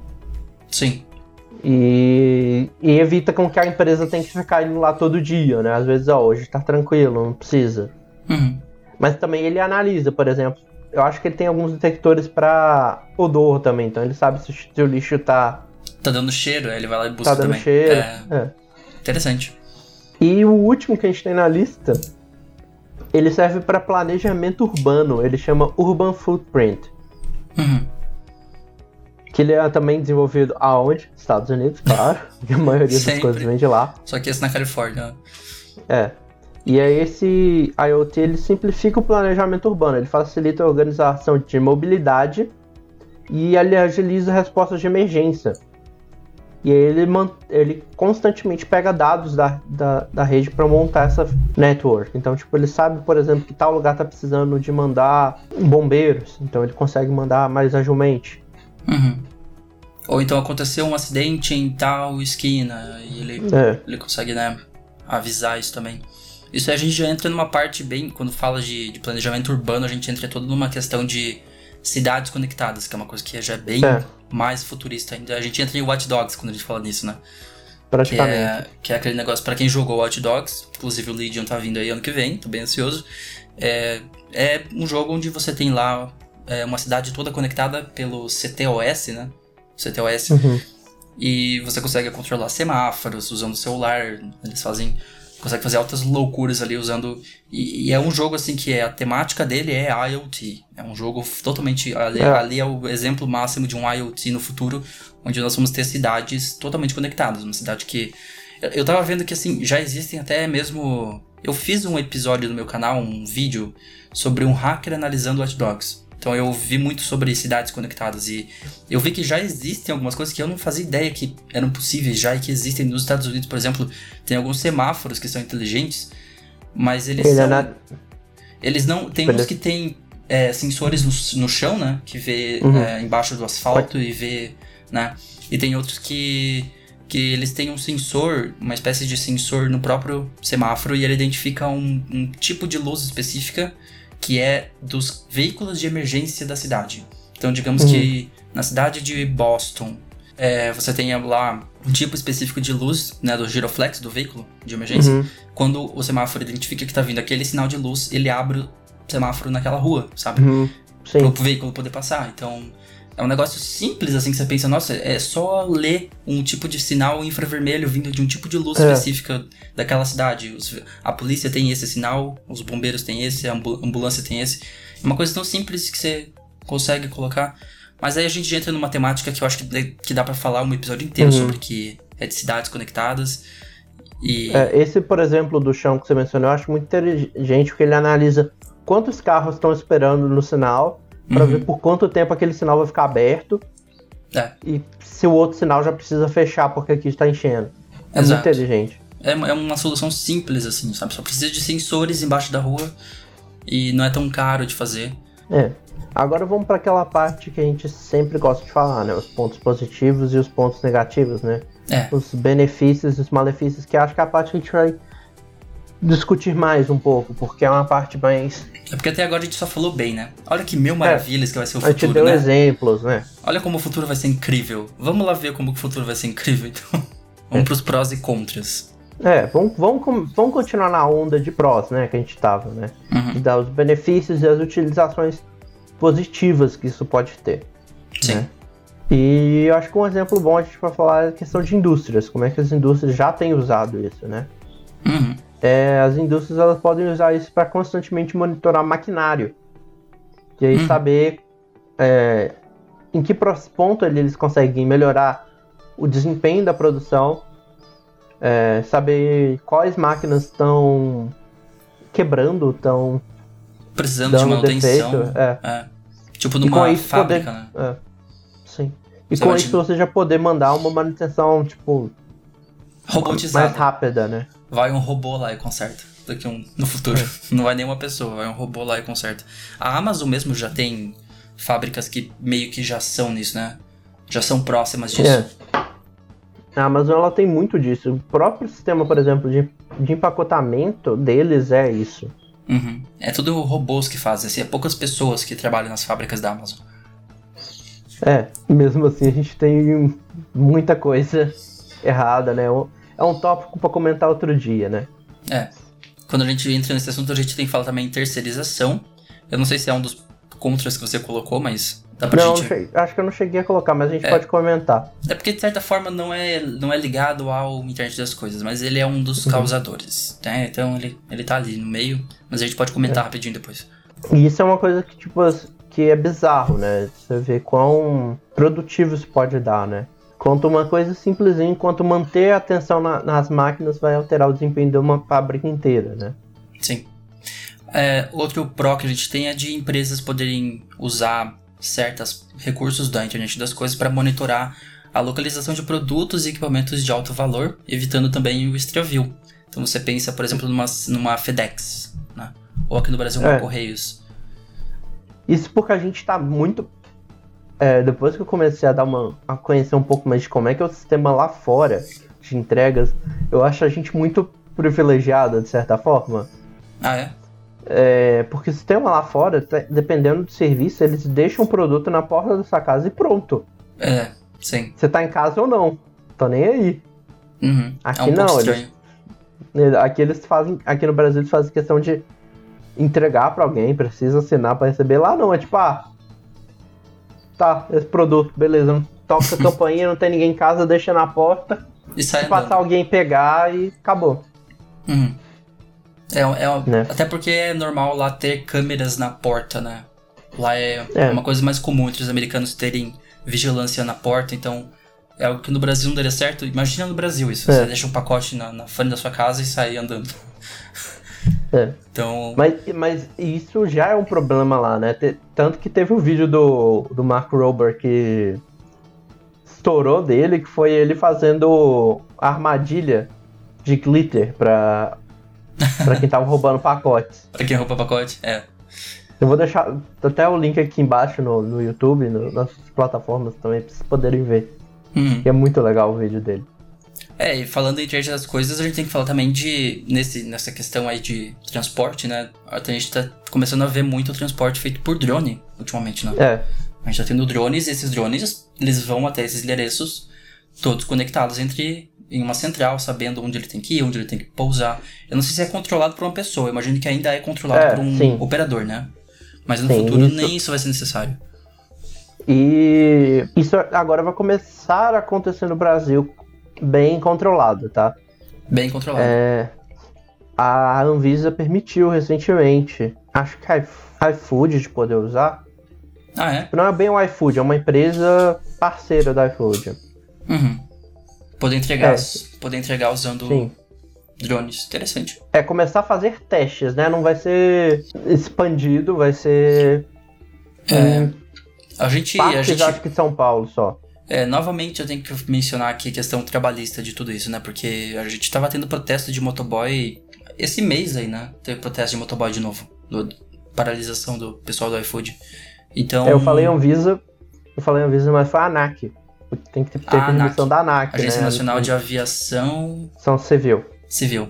Sim. E, e evita com que a empresa tenha que ficar indo lá todo dia, né? Às vezes, ó, hoje tá tranquilo, não precisa. Uhum. Mas também ele analisa, por exemplo. Eu acho que ele tem alguns detectores pra odor também, então ele sabe se o- se o lixo tá, Tá dando cheiro, aí ele vai lá e busca tá dando também. cheiro. É, É. interessante. E o último que a gente tem na lista, ele serve para planejamento urbano. Ele chama Urban Footprint. Uhum. Que ele é também desenvolvido aonde? Estados Unidos, claro. [laughs] A maioria das Sempre. coisas vem de lá. Só que esse na Califórnia. É. E aí esse IoT ele simplifica o planejamento urbano, ele facilita a organização de mobilidade e ele agiliza respostas de emergência. E aí ele, ele constantemente pega dados da, da, da rede para montar essa network. Então, tipo, ele sabe, por exemplo, que tal lugar está precisando de mandar bombeiros. Então ele consegue mandar mais agilmente. Uhum. Ou então aconteceu um acidente em tal esquina e ele É. ele consegue, né, avisar isso também. Isso aí a gente já entra numa parte bem, quando fala de, de planejamento urbano, a gente entra toda numa questão de cidades conectadas, que é uma coisa que já é bem É. mais futurista ainda. A gente entra em Watch Dogs quando a gente fala nisso, né? Que Praticamente. é, que é aquele negócio, pra quem jogou Watch Dogs, inclusive o Legion tá vindo aí ano que vem, tô bem ansioso. É, é um jogo onde você tem lá é, uma cidade toda conectada pelo CTOS, né? CTOS. Uhum. E você consegue controlar semáforos usando o celular. Eles fazem. Consegue fazer altas loucuras ali usando. E, e é um jogo assim que é, a temática dele é IoT. É um jogo totalmente. Ali É. ali é o exemplo máximo de um IoT no futuro, onde nós vamos ter cidades totalmente conectadas. Uma cidade que. Eu, tava vendo que assim, já existem até mesmo. Eu fiz um episódio no meu canal, um vídeo, sobre um hacker analisando Watch Dogs. Então eu vi muito sobre cidades conectadas e eu vi que já existem algumas coisas que eu não fazia ideia que eram possíveis já e que existem nos Estados Unidos, por exemplo, tem alguns semáforos que são inteligentes, mas eles Ele são, ana- eles não tem Beleza. uns que tem é, sensores no, no chão, né, que vê Uhum. é, embaixo do asfalto e vê, né, e tem outros que que eles têm um sensor, uma espécie de sensor no próprio semáforo e ele identifica um, um tipo de luz específica que é dos veículos de emergência da cidade. Então, digamos Uhum. que na cidade de Boston, é, você tem lá um tipo específico de luz, né, do giroflex, do veículo de emergência. Uhum. Quando o semáforo identifica que tá vindo aquele sinal de luz, ele abre o semáforo naquela rua, sabe? Uhum. Sim. Pro veículo poder passar. Então, é um negócio simples, assim, que você pensa, nossa, é só ler um tipo de sinal infravermelho vindo de um tipo de luz É. específica daquela cidade. Os- a polícia tem esse sinal, os bombeiros têm esse, a ambu- ambulância tem esse. É uma coisa tão simples que você consegue colocar. Mas aí a gente entra numa temática que eu acho que, dá- que dá pra falar um episódio inteiro Uhum. sobre que é de cidades conectadas. E. É, esse, por exemplo, do chão que você mencionou, eu acho muito inteligente porque ele analisa quantos carros estão esperando no sinal para Uhum. ver por quanto tempo aquele sinal vai ficar aberto É. e se o outro sinal já precisa fechar porque aqui está enchendo. É Exato. muito inteligente. É, uma- é uma solução simples, assim, sabe? Só precisa de sensores embaixo da rua e não é tão caro de fazer. É. Agora vamos para aquela parte que a gente sempre gosta de falar, né? Os pontos positivos e os pontos negativos, né? É. Os benefícios e os malefícios, que acho que é a parte que a gente vai discutir mais um pouco, porque é uma parte mais. É porque até agora a gente só falou bem, né? Olha que mil maravilhas que vai ser o A gente futuro, deu né? exemplos, né? Olha como o futuro vai ser incrível. Vamos lá ver como o futuro vai ser incrível, então. [laughs] Vamos pros prós e contras. É, vamos, vamos, vamos continuar na onda de prós, né? Que a gente tava, né? Uhum. De dar os benefícios e as utilizações positivas que isso pode ter. Sim. né? E eu acho que um exemplo bom a gente vai falar é a questão de indústrias, como é que as indústrias já têm usado isso, né? Uhum. É, as indústrias elas podem usar isso para constantemente monitorar maquinário. E aí Hum. saber é, em que ponto eles conseguem melhorar o desempenho da produção, é, saber quais máquinas estão quebrando, estão Precisando de manutenção. defeito. É. É. Tipo numa fábrica, poder- né? É, sim. E Você com imagina- isso você já poder mandar uma manutenção, tipo, Robotizado. mais rápida, né? Vai um robô lá e conserta. Daqui um, no futuro. É. Não vai nenhuma pessoa, vai um robô lá e conserta. A Amazon mesmo já tem fábricas que meio que já são nisso, né? Já são próximas disso. É. A Amazon ela tem muito disso. O próprio sistema, por exemplo, de, de empacotamento deles é isso. Uhum. É tudo robôs que fazem, assim, é poucas pessoas que trabalham nas fábricas da Amazon. É, mesmo assim a gente tem muita coisa errada, né? É um tópico para comentar outro dia, né? É. Quando a gente entra nesse assunto, a gente tem que falar também em terceirização. Eu não sei se é um dos contras que você colocou, mas dá pra Não, gente. não acho que eu não cheguei a colocar, mas a gente É. pode comentar. É porque, de certa forma, não é, não é ligado ao internet das coisas, mas ele é um dos Uhum. causadores, né? Então ele, ele tá ali no meio, mas a gente pode É. comentar rapidinho depois. E isso é uma coisa que, tipo, que é bizarro, né? Você vê quão produtivo isso pode dar, né? Quanto uma coisa simplesinha, quanto manter a atenção na- nas máquinas vai alterar o desempenho de uma fábrica inteira, né? Sim. É, outro pró que a gente tem é de empresas poderem usar certos recursos da internet das coisas para monitorar a localização de produtos e equipamentos de alto valor, evitando também o extravio. Então você pensa, por exemplo, numa, numa FedEx, né? ou aqui no Brasil, uma É. Correios. Isso porque a gente tá muito. É, depois que eu comecei a dar uma. a conhecer um pouco mais de como é que é o sistema lá fora de entregas, eu acho a gente muito privilegiada, de certa forma. Ah, é? É, porque o sistema lá fora, tá- dependendo do serviço, eles deixam o produto na porta da sua casa e pronto. É, sim. Você tá em casa ou não. Tô nem aí. Uhum. Aqui é um não, eles-. Aqui eles fazem. Aqui no Brasil eles fazem questão de entregar pra alguém, precisa assinar pra receber. Lá não, é tipo, ah. Tá, esse produto, beleza. Toca a [laughs] campainha, não tem ninguém em casa, deixa na porta. E sai passar alguém pegar e acabou. Uhum. É, é, Né? Até porque é normal lá ter câmeras na porta, né? Lá é, É. uma coisa mais comum entre os americanos terem vigilância na porta, então é algo que no Brasil não daria certo. Imagina no Brasil isso, É. você deixa um pacote na, na frente da sua casa e sai andando. [laughs] É. Então, Mas, mas isso já é um problema lá, né? Tanto que teve um vídeo do, do Mark Rober que estourou dele, que foi ele fazendo armadilha de glitter pra, pra quem tava roubando pacotes. [laughs] pra quem rouba pacote, é. Eu vou deixar até o link aqui embaixo no, no YouTube, no- nas plataformas também, pra vocês poderem ver. Que é muito legal o vídeo dele. É, e falando em internet das coisas, a gente tem que falar também de. Nesse, nessa questão aí de transporte, né? A gente tá começando a ver muito transporte feito por drone ultimamente, né? É, A gente tá tendo drones e esses drones, eles vão até esses endereços, todos conectados entre em uma central, sabendo onde ele tem que ir, onde ele tem que pousar. Eu não sei se é controlado por uma pessoa, eu imagino que ainda é controlado É, por um sim. operador, né? Mas no Sim, futuro isso- nem isso vai ser necessário. E isso agora vai começar a acontecer no Brasil bem controlado, tá? Bem controlado. É, a Anvisa permitiu recentemente, acho que a iFood de poder usar. Ah, é? Não é bem o iFood, é uma empresa parceira da iFood. Uhum. Poder entregar, É. poder entregar usando Sim. drones. Interessante. É começar a fazer testes, né? Não vai ser expandido, vai ser É, em A gente, a partes, gente acho que de São Paulo só. É, novamente eu tenho que mencionar aqui a questão trabalhista de tudo isso, né? Porque a gente tava tendo protesto de motoboy esse mês aí, né? Teve protesto de motoboy de novo. Do, paralisação do pessoal do iFood. Então. É, eu falei Anvisa, eu falei Anvisa, mas foi a ANAC. Tem que ter, ter A permissão ANAC, da ANAC, Agência né? Nacional de Aviação São Civil. civil.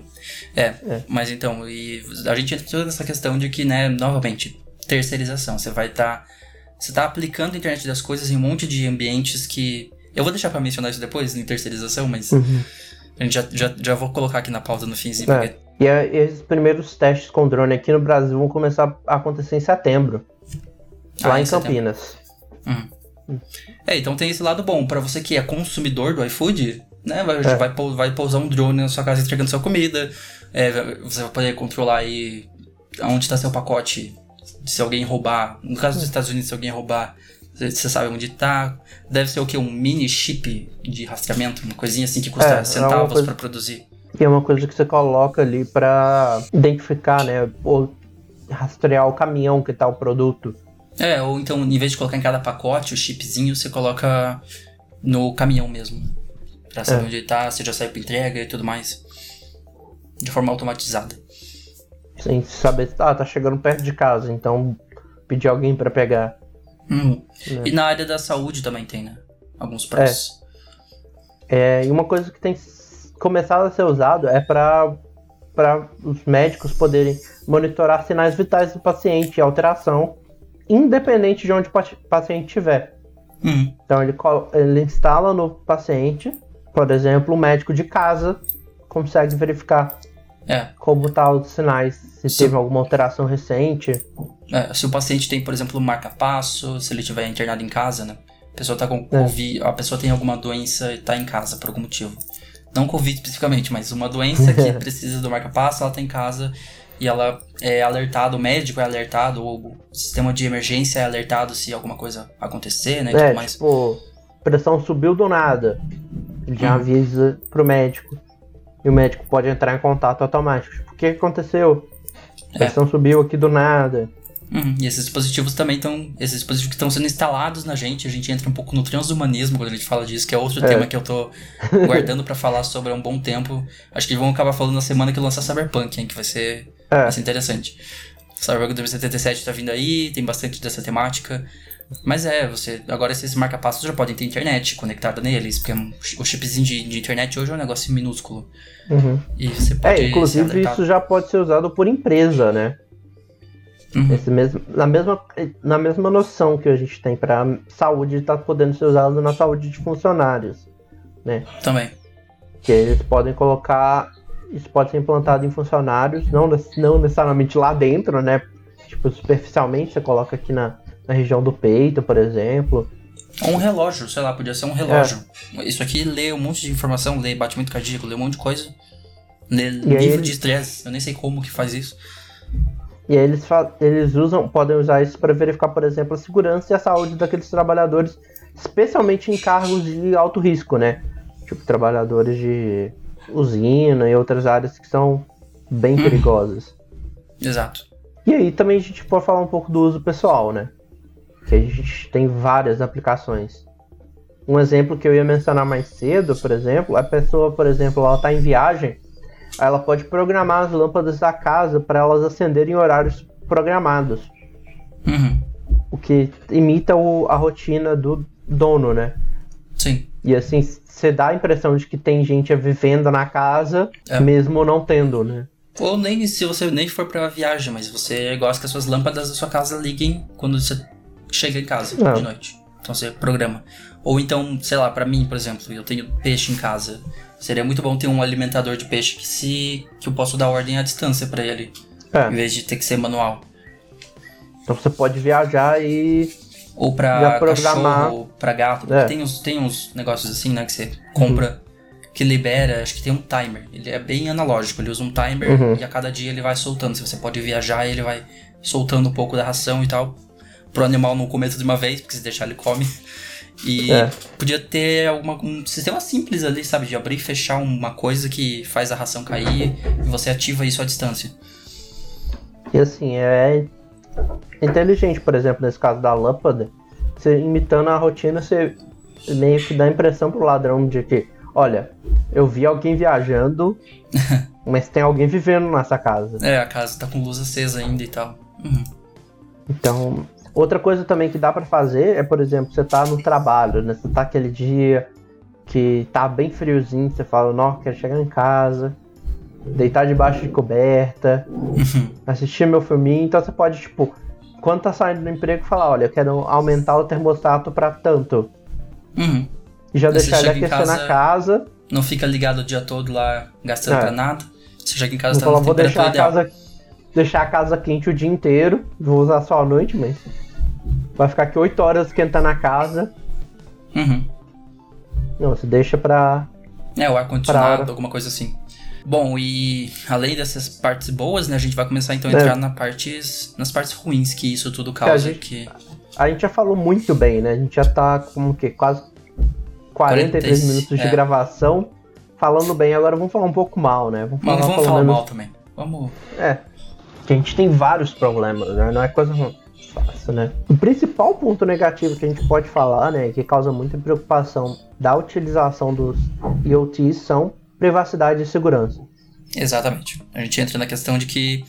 É, é, mas então, e a gente entra toda nessa questão de que, né, novamente, terceirização. Você vai estar. Tá, você tá aplicando a internet das coisas em um monte de ambientes que. Eu vou deixar para mencionar isso depois, em terceirização, mas. Uhum. A gente já, já, já vou colocar aqui na pauta no finzinho. É. Porque... E, a, e esses primeiros testes com drone aqui no Brasil vão começar a acontecer em setembro. Ah, lá em, em Campinas. Uhum. Hum. É, então tem esse lado bom. para você que é consumidor do iFood, né? Vai, é. vai, vai pousar um drone na sua casa entregando sua comida. É, você vai poder controlar aí onde está seu pacote. Se alguém roubar. No caso dos Estados Unidos, se alguém roubar, você sabe onde está. Deve ser o que? Um mini chip de rastreamento? Uma coisinha assim que custa é, é centavos é para produzir. E é uma coisa que você coloca ali para identificar, né? Ou rastrear o caminhão que tá o produto. É, ou então, em vez de colocar em cada pacote o chipzinho, você coloca no caminhão mesmo. Pra saber é. onde ele tá, se já saiu pra entrega e tudo mais. De forma automatizada. Sem saber, ah, tá chegando perto de casa, então pedir alguém para pegar. Hum. É. E na área da saúde também tem, né? Alguns processos. É. é. E uma coisa que tem começado a ser usado é para para os médicos poderem monitorar sinais vitais do paciente e alteração, independente de onde o paciente estiver. Hum. Então ele, ele instala no paciente, por exemplo, o médico de casa consegue verificar é. como tá os sinais, se, se teve alguma alteração recente. É, se o paciente tem, por exemplo, marca-passo, se ele estiver internado em casa, né? A pessoa, tá com COVID, a pessoa tem alguma doença e está em casa por algum motivo. Não Covid especificamente, mas uma doença que [laughs] precisa do marca-passo, ela tá em casa e ela é alertada, o médico é alertado, ou o sistema de emergência é alertado se alguma coisa acontecer, né? É, tipo, pressão subiu do nada. Ele já hum. avisa pro médico. E o médico pode entrar em contato automático. Tipo, o que aconteceu? A pressão é. subiu aqui do nada. Uhum. E esses dispositivos também estão. Esses dispositivos que estão sendo instalados na gente, a gente entra um pouco no transhumanismo quando a gente fala disso, que é outro é. tema que eu tô [laughs] guardando para falar sobre há um bom tempo. Acho que vamos acabar falando na semana que lançar Cyberpunk, hein, que vai ser, é. vai ser interessante. Cyberpunk 2077 tá vindo aí, tem bastante dessa temática. Mas é, você. Agora esses marca-passos já podem ter internet conectada neles, porque o chipzinho de, de internet hoje é um negócio minúsculo. Uhum. E você pode. É, inclusive isso já pode ser usado por empresa, né? Uhum. Esse mesmo, na, mesma, na mesma noção que a gente tem para saúde, está podendo ser usado na saúde de funcionários. Né? Também. Que eles podem colocar. Isso pode ser implantado em funcionários, não, não necessariamente lá dentro, né? Tipo, superficialmente, você coloca aqui na, na região do peito, por exemplo. Ou um relógio, sei lá, podia ser um relógio. É. Isso aqui lê um monte de informação, lê batimento cardíaco, lê um monte de coisa. Lê e nível de estresse, eu nem sei como que faz isso. E aí eles, eles usam, podem usar isso para verificar, por exemplo, a segurança e a saúde daqueles trabalhadores, especialmente em cargos de alto risco, né? Tipo, trabalhadores de usina e outras áreas que são bem hum. perigosas. Exato. E aí também a gente pode falar um pouco do uso pessoal, né? Que a gente tem várias aplicações. Um exemplo que eu ia mencionar mais cedo, por exemplo, a pessoa, por exemplo, ela está em viagem ela pode programar as lâmpadas da casa para elas acenderem em horários programados. Uhum. O que imita o, a rotina do dono, né? Sim. E assim, você dá a impressão de que tem gente vivendo na casa, é. mesmo não tendo, né? Ou nem se você nem for pra viagem, mas você gosta que as suas lâmpadas da sua casa liguem quando você chega em casa de noite. Então você programa. Ou então, sei lá, para mim, por exemplo, eu tenho peixe em casa. Seria muito bom ter um alimentador de peixe que se que eu posso dar ordem à distância para ele, é. em vez de ter que ser manual. Então você pode viajar e ou para cachorro, para gato, é. tem uns tem uns negócios assim, né, que você compra uhum. que libera, acho que tem um timer. Ele é bem analógico, ele usa um timer uhum. e a cada dia ele vai soltando. Se você pode viajar, ele vai soltando um pouco da ração e tal. Pro animal não comer tudo de uma vez, porque se deixar ele come. E é. podia ter alguma, um sistema simples ali, sabe? De abrir e fechar uma coisa que faz a ração cair e você ativa isso à distância. E assim, é inteligente, por exemplo, nesse caso da lâmpada, você imitando a rotina, você meio que dá a impressão pro ladrão de que, olha, eu vi alguém viajando, [laughs] mas tem alguém vivendo nessa casa. É, a casa tá com luz acesa ainda e tal. Uhum. Então, Outra coisa também que dá para fazer é, por exemplo, você tá no trabalho, né? Você tá aquele dia que tá bem friozinho, você fala, não, quero chegar em casa, deitar debaixo de coberta, [laughs] assistir meu filminho. Então você pode, tipo, quando tá saindo do emprego, falar, olha, eu quero aumentar o termostato pra tanto. Uhum. E já Aí deixar ele aquecer na casa- casa. Não fica ligado o dia todo lá gastando É. pra nada. Você chega em casa Vou tá falar, na vou deixar a ideal. casa. Deixar a casa quente o dia inteiro. Vou usar só à noite, mas. Vai ficar aqui 8 horas esquentando a casa. Uhum. Não, você deixa pra. É, o ar-condicionado, alguma coisa assim. Bom, e além dessas partes boas, né, a gente vai começar então a É. entrar na partes, nas partes ruins que isso tudo a causa. gente- Que... A gente já falou muito bem, né? A gente já tá com o quê? Quase 43 40, minutos de é. gravação. Falando bem, agora vamos falar um pouco mal, né? Vamos falar, Não vamos falar menos- mal também. Vamos. É. Que a gente tem vários problemas, né? Não é coisa fácil, né? O principal ponto negativo que a gente pode falar, né? Que causa muita preocupação da utilização dos IoTs são privacidade e segurança. Exatamente. A gente entra na questão de que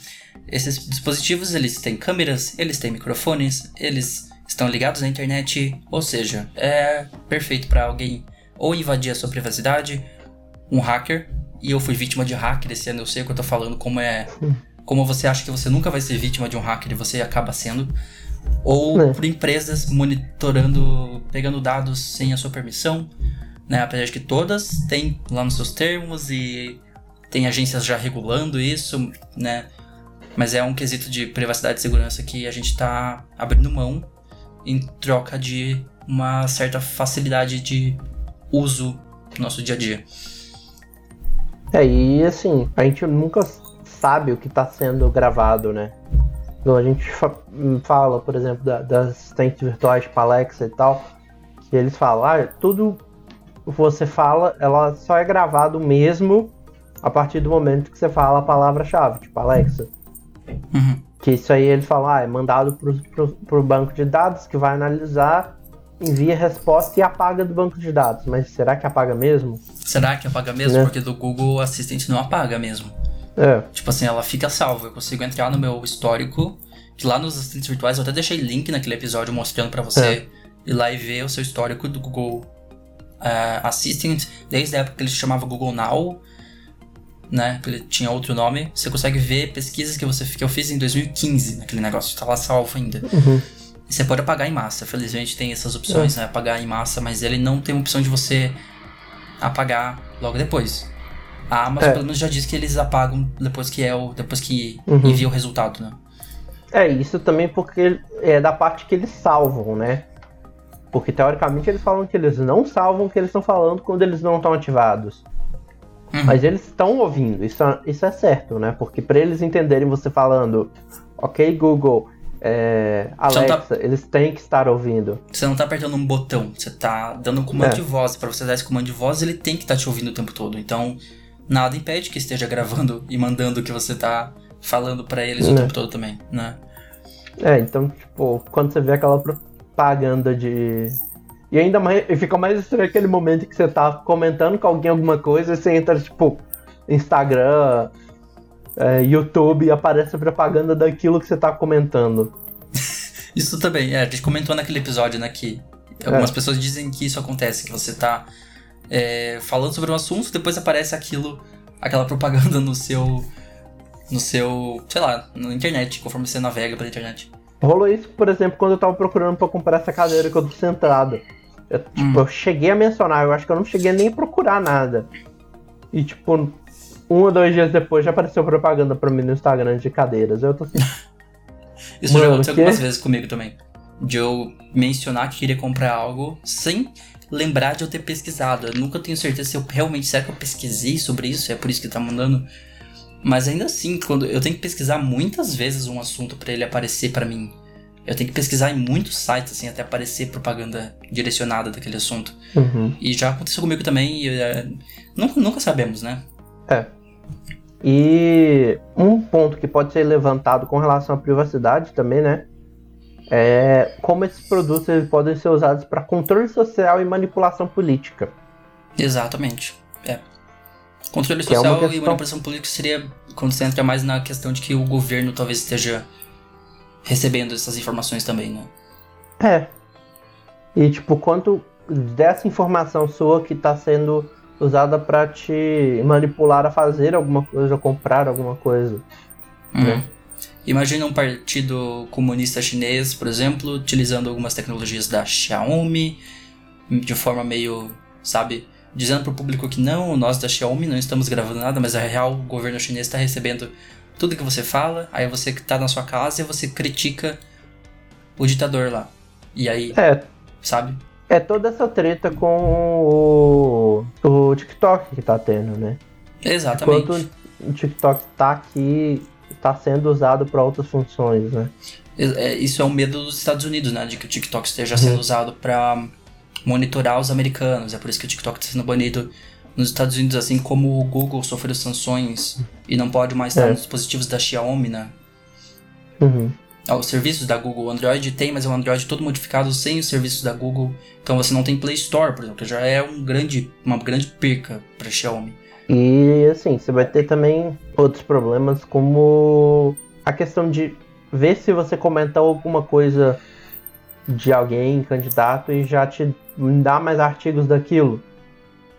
esses dispositivos, eles têm câmeras, eles têm microfones, eles estão ligados à internet, ou seja, é perfeito para alguém ou invadir a sua privacidade, um hacker, e eu fui vítima de hacker esse ano, eu sei o que eu tô falando, como é como você acha que você nunca vai ser vítima de um hacker e você acaba sendo, ou É. por empresas monitorando, pegando dados sem a sua permissão, né? Apesar de que todas têm lá nos seus termos e tem agências já regulando isso, né? Mas é um quesito de privacidade e segurança que a gente tá abrindo mão em troca de uma certa facilidade de uso no nosso dia a dia. É, e assim, a gente nunca sabe o que está sendo gravado, né? Então a gente fa- fala, por exemplo, da- das assistentes virtuais tipo Alexa e tal, que eles falam, ah, tudo que você fala, ela só é gravado mesmo a partir do momento que você fala a palavra-chave, tipo Alexa. Uhum. Que isso aí ele fala, ah, é mandado pro, pro banco de dados que vai analisar, envia a resposta e apaga do banco de dados. Mas será que apaga mesmo? Será que apaga mesmo? Né? Porque do Google Assistant não apaga mesmo. É. Tipo assim, ela fica salva. Eu consigo entrar no meu histórico, que lá nos assistentes virtuais eu até deixei link naquele episódio mostrando pra você ir lá e ver o seu histórico do Google ah, Assistant, desde a época que ele se chamava Google Now, né? Que ele tinha outro nome. Você consegue ver pesquisas que, você, que eu fiz em 2015 naquele negócio, tá lá salvo ainda. Uhum. E você pode apagar em massa. Felizmente tem essas opções, né? Apagar em massa, mas ele não tem opção de você apagar logo depois. A Amazon É. pelo menos já diz que eles apagam depois que é o. depois que Uhum. envia o resultado, né? É, isso também porque é da parte que eles salvam, né? Porque teoricamente eles falam que eles não salvam o que eles estão falando quando eles não estão ativados. Uhum. Mas eles estão ouvindo, isso, é- isso é certo, né? Porque para eles entenderem você falando, ok, Google, é, tá- Alexa, eles têm que estar ouvindo. Você não tá apertando um botão, você tá dando um comando É. de voz. Pra você dar esse comando de voz, ele tem que estar te ouvindo o tempo todo. Então, nada impede que esteja gravando e mandando o que você tá falando pra eles o Né. tempo todo também, né? É, então, tipo, quando você vê aquela propaganda de. E ainda mais. E fica mais estranho aquele momento que você tá comentando com alguém alguma coisa e você entra, tipo, Instagram, é, YouTube e aparece a propaganda daquilo que você tá comentando. [laughs] Isso também, é, a gente comentou naquele episódio, né, que algumas É. pessoas dizem que isso acontece, que você tá é, falando sobre um assunto, depois aparece aquilo, aquela propaganda no seu, no seu, sei lá, na internet, conforme você navega pela internet. Rolou isso, por exemplo, quando eu tava procurando pra comprar essa cadeira que eu tô sentado. Eu, tipo, Hum. eu cheguei a mencionar, eu acho que eu não cheguei nem a procurar nada. E, tipo, um ou dois dias depois já apareceu propaganda pra mim no Instagram de cadeiras. Eu tô assim, [laughs] Isso já aconteceu algumas vezes comigo também. De eu mencionar que queria comprar algo sem lembrar de eu ter pesquisado. Eu nunca tenho certeza se eu realmente. Será que eu pesquisei sobre isso? É por isso que tá mandando. Mas ainda assim, quando eu tenho que pesquisar muitas vezes um assunto pra ele aparecer pra mim. Eu tenho que pesquisar em muitos sites, assim, até aparecer propaganda direcionada daquele assunto. uhum. E já aconteceu comigo também, e é, nunca, nunca sabemos, né? E um ponto que pode ser levantado com relação à privacidade também, né? É como esses produtos eles podem ser usados para controle social e manipulação política. Exatamente. É. Controle Que é social e questão- manipulação política seria quando você entra mais na questão de que o governo talvez esteja recebendo essas informações também, né? É. E tipo, quanto dessa informação sua que está sendo usada para te manipular a fazer alguma coisa, comprar alguma coisa. Uhum. Né? Imagina um partido comunista chinês, por exemplo, utilizando algumas tecnologias da Xiaomi de forma meio, sabe, dizendo pro público que não, nós da Xiaomi não estamos gravando nada, mas a real o governo chinês está recebendo tudo que você fala, aí você que tá na sua casa e você critica o ditador lá. E aí, É, sabe? é toda essa treta com o, o TikTok que tá tendo, né? Exatamente. Enquanto o TikTok tá aqui, tá sendo usado para outras funções, né? É, Isso é um medo dos Estados Unidos, né? De que o TikTok esteja sendo usado para monitorar os americanos. É por isso que o TikTok está sendo banido nos Estados Unidos, assim como o Google sofreu sanções e não pode mais estar É. nos dispositivos da Xiaomi, né? Uhum. Ah, Os serviços da Google, o Android tem, mas é um Android todo modificado sem os serviços da Google. Então você não tem Play Store, por exemplo, que já é um grande, uma grande perca para Xiaomi. E assim, você vai ter também outros problemas, como a questão de ver se você comentou alguma coisa de alguém, candidato, e já te dá mais artigos daquilo.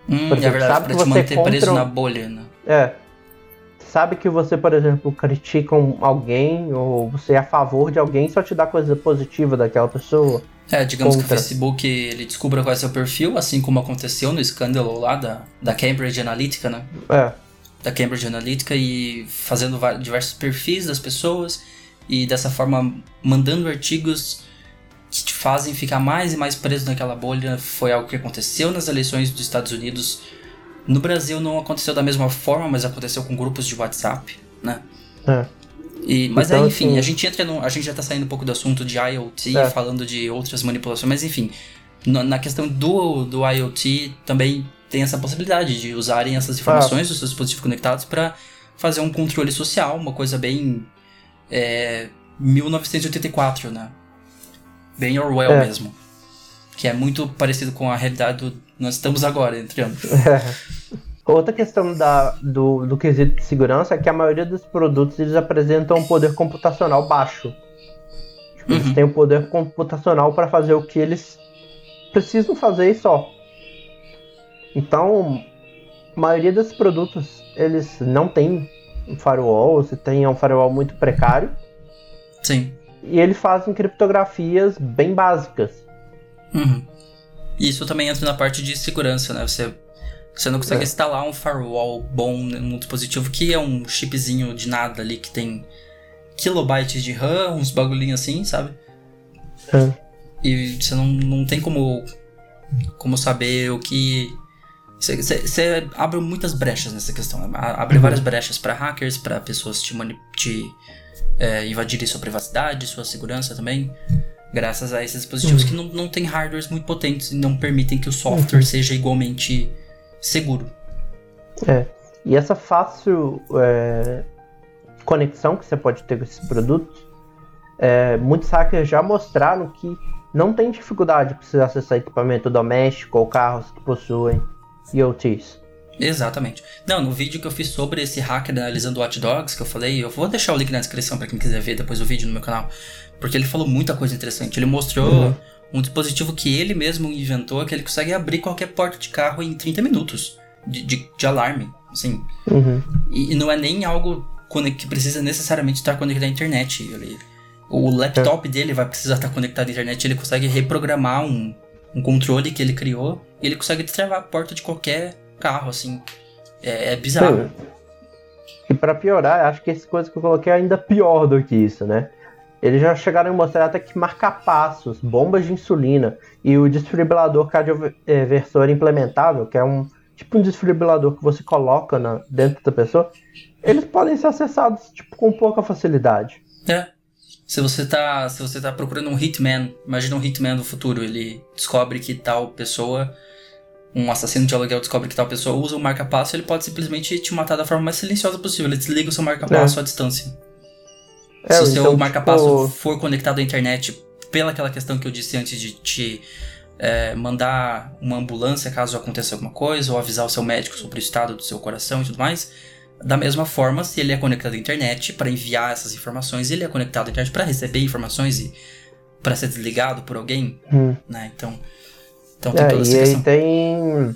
Hum, Por é exemplo, verdade, sabe pra que te você manter preso contra um- na bolha, né? É. Sabe que você, por exemplo, critica um- alguém ou você é a favor de alguém só te dá coisa positiva daquela pessoa. É, digamos que Contra. o Facebook ele descubra qual é seu perfil, assim como aconteceu no escândalo lá da, da Cambridge Analytica, né? É. Da Cambridge Analytica e fazendo diversos perfis das pessoas e dessa forma mandando artigos que te fazem ficar mais e mais preso naquela bolha. Foi algo que aconteceu nas eleições dos Estados Unidos. No Brasil não aconteceu da mesma forma, mas aconteceu com grupos de WhatsApp, né? É. E, mas Então, aí, enfim, assim- a gente entra no, A gente já tá saindo um pouco do assunto de IoT, É. falando de outras manipulações, mas enfim. Na, na questão do, do IoT também tem essa possibilidade de usarem essas informações dos seus dispositivos conectados para fazer um controle social, uma coisa bem. É, 1984, né? Bem Orwell É. mesmo. Que é muito parecido com a realidade do nós estamos agora, entre ambos. [laughs] Outra questão da, do, do quesito de segurança é que a maioria dos produtos eles apresentam um poder computacional baixo. Tipo, Eles Uhum. têm o poder computacional para fazer o que eles precisam fazer e só. Então, a maioria desses produtos eles não tem um firewall, ou se tem é um firewall muito precário, Sim. e eles fazem criptografias bem básicas. Uhum. Isso também entra na parte de segurança, né? Você, você não consegue É. instalar um firewall bom num dispositivo que é um chipzinho de nada ali que tem kilobytes de RAM, uns bagulhinhos assim, sabe? É. E você não, não tem como, como saber o que. Você, você- você abre muitas brechas nessa questão. né? Abre Uhum. várias brechas para hackers, para pessoas te, te é, invadirem sua privacidade, sua segurança também. Graças a esses dispositivos que não, não têm hardwares muito potentes e não permitem que o software seja igualmente seguro. É. E essa fácil é, conexão que você pode ter com esses produtos, é, muitos hackers já mostraram que não tem dificuldade para você acessar equipamento doméstico ou carros que possuem IoTs. Exatamente. Não, no vídeo que eu fiz sobre esse hacker analisando Watch Dogs, que eu falei, eu vou deixar o link na descrição para quem quiser ver depois o vídeo no meu canal, porque ele falou muita coisa interessante. Ele mostrou Uhum. Um dispositivo que ele mesmo inventou, que ele consegue abrir qualquer porta de carro em 30 minutos de, de, de alarme, assim. Uhum. E, e não é nem algo que precisa necessariamente estar conectado à internet. Ele, o laptop dele vai precisar estar conectado à internet. Ele consegue reprogramar um, um controle que ele criou e ele consegue destravar a porta de qualquer carro, assim. É, é bizarro. Sim. E para piorar, acho que essa coisa que eu coloquei é ainda pior do que isso, né? Eles já chegaram a mostrar até que marca-passos, bombas de insulina e o desfibrilador cardioversor implementável, que é um tipo um desfibrilador que você coloca na- dentro da pessoa, eles podem ser acessados tipo, com pouca facilidade. É. Se você tá, se você tá procurando um hitman, imagina um hitman do futuro, ele descobre que tal pessoa, um assassino de aluguel descobre que tal pessoa usa o marca-passo, ele pode simplesmente te matar da forma mais silenciosa possível. Ele desliga o seu marca-passo à distância. É, Se o seu então, marca-passo tipo, for conectado à internet pela aquela questão que eu disse antes de te é, mandar uma ambulância caso aconteça alguma coisa, ou avisar o seu médico sobre o estado do seu coração e tudo mais, da mesma forma, se ele é conectado à internet para enviar essas informações, ele é conectado à internet para receber informações e para ser desligado por alguém, hum. né? Então, então tem É, toda essa e aí questão. tem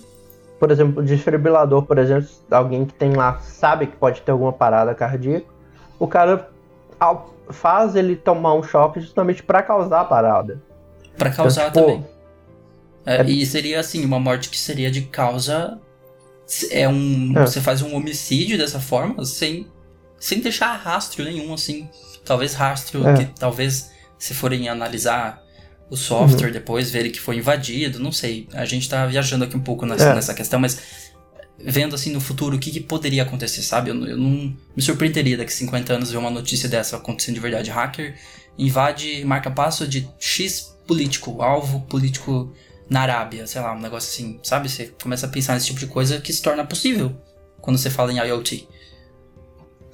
por exemplo, o desfibrilador, por exemplo, alguém que tem lá sabe que pode ter alguma parada cardíaca, o cara faz ele tomar um choque justamente para causar a parada. Para causar então, tipo, também. É, é... E seria assim, uma morte que seria de causa. É um. É. Você faz um homicídio dessa forma, sem, sem deixar rastro nenhum, assim. Talvez rastro é. que talvez, se forem analisar o software uhum. depois, verem que foi invadido, não sei. A gente tá viajando aqui um pouco nessa, é. nessa questão, mas vendo assim no futuro o que, que poderia acontecer, sabe? Eu, eu, não me surpreenderia daqui 50 anos ver uma notícia dessa acontecendo de verdade. Hacker invade marca passo de X político, alvo político na Arábia, sei lá, um negócio assim, sabe? Você começa a pensar nesse tipo de coisa que se torna possível quando você fala em IoT.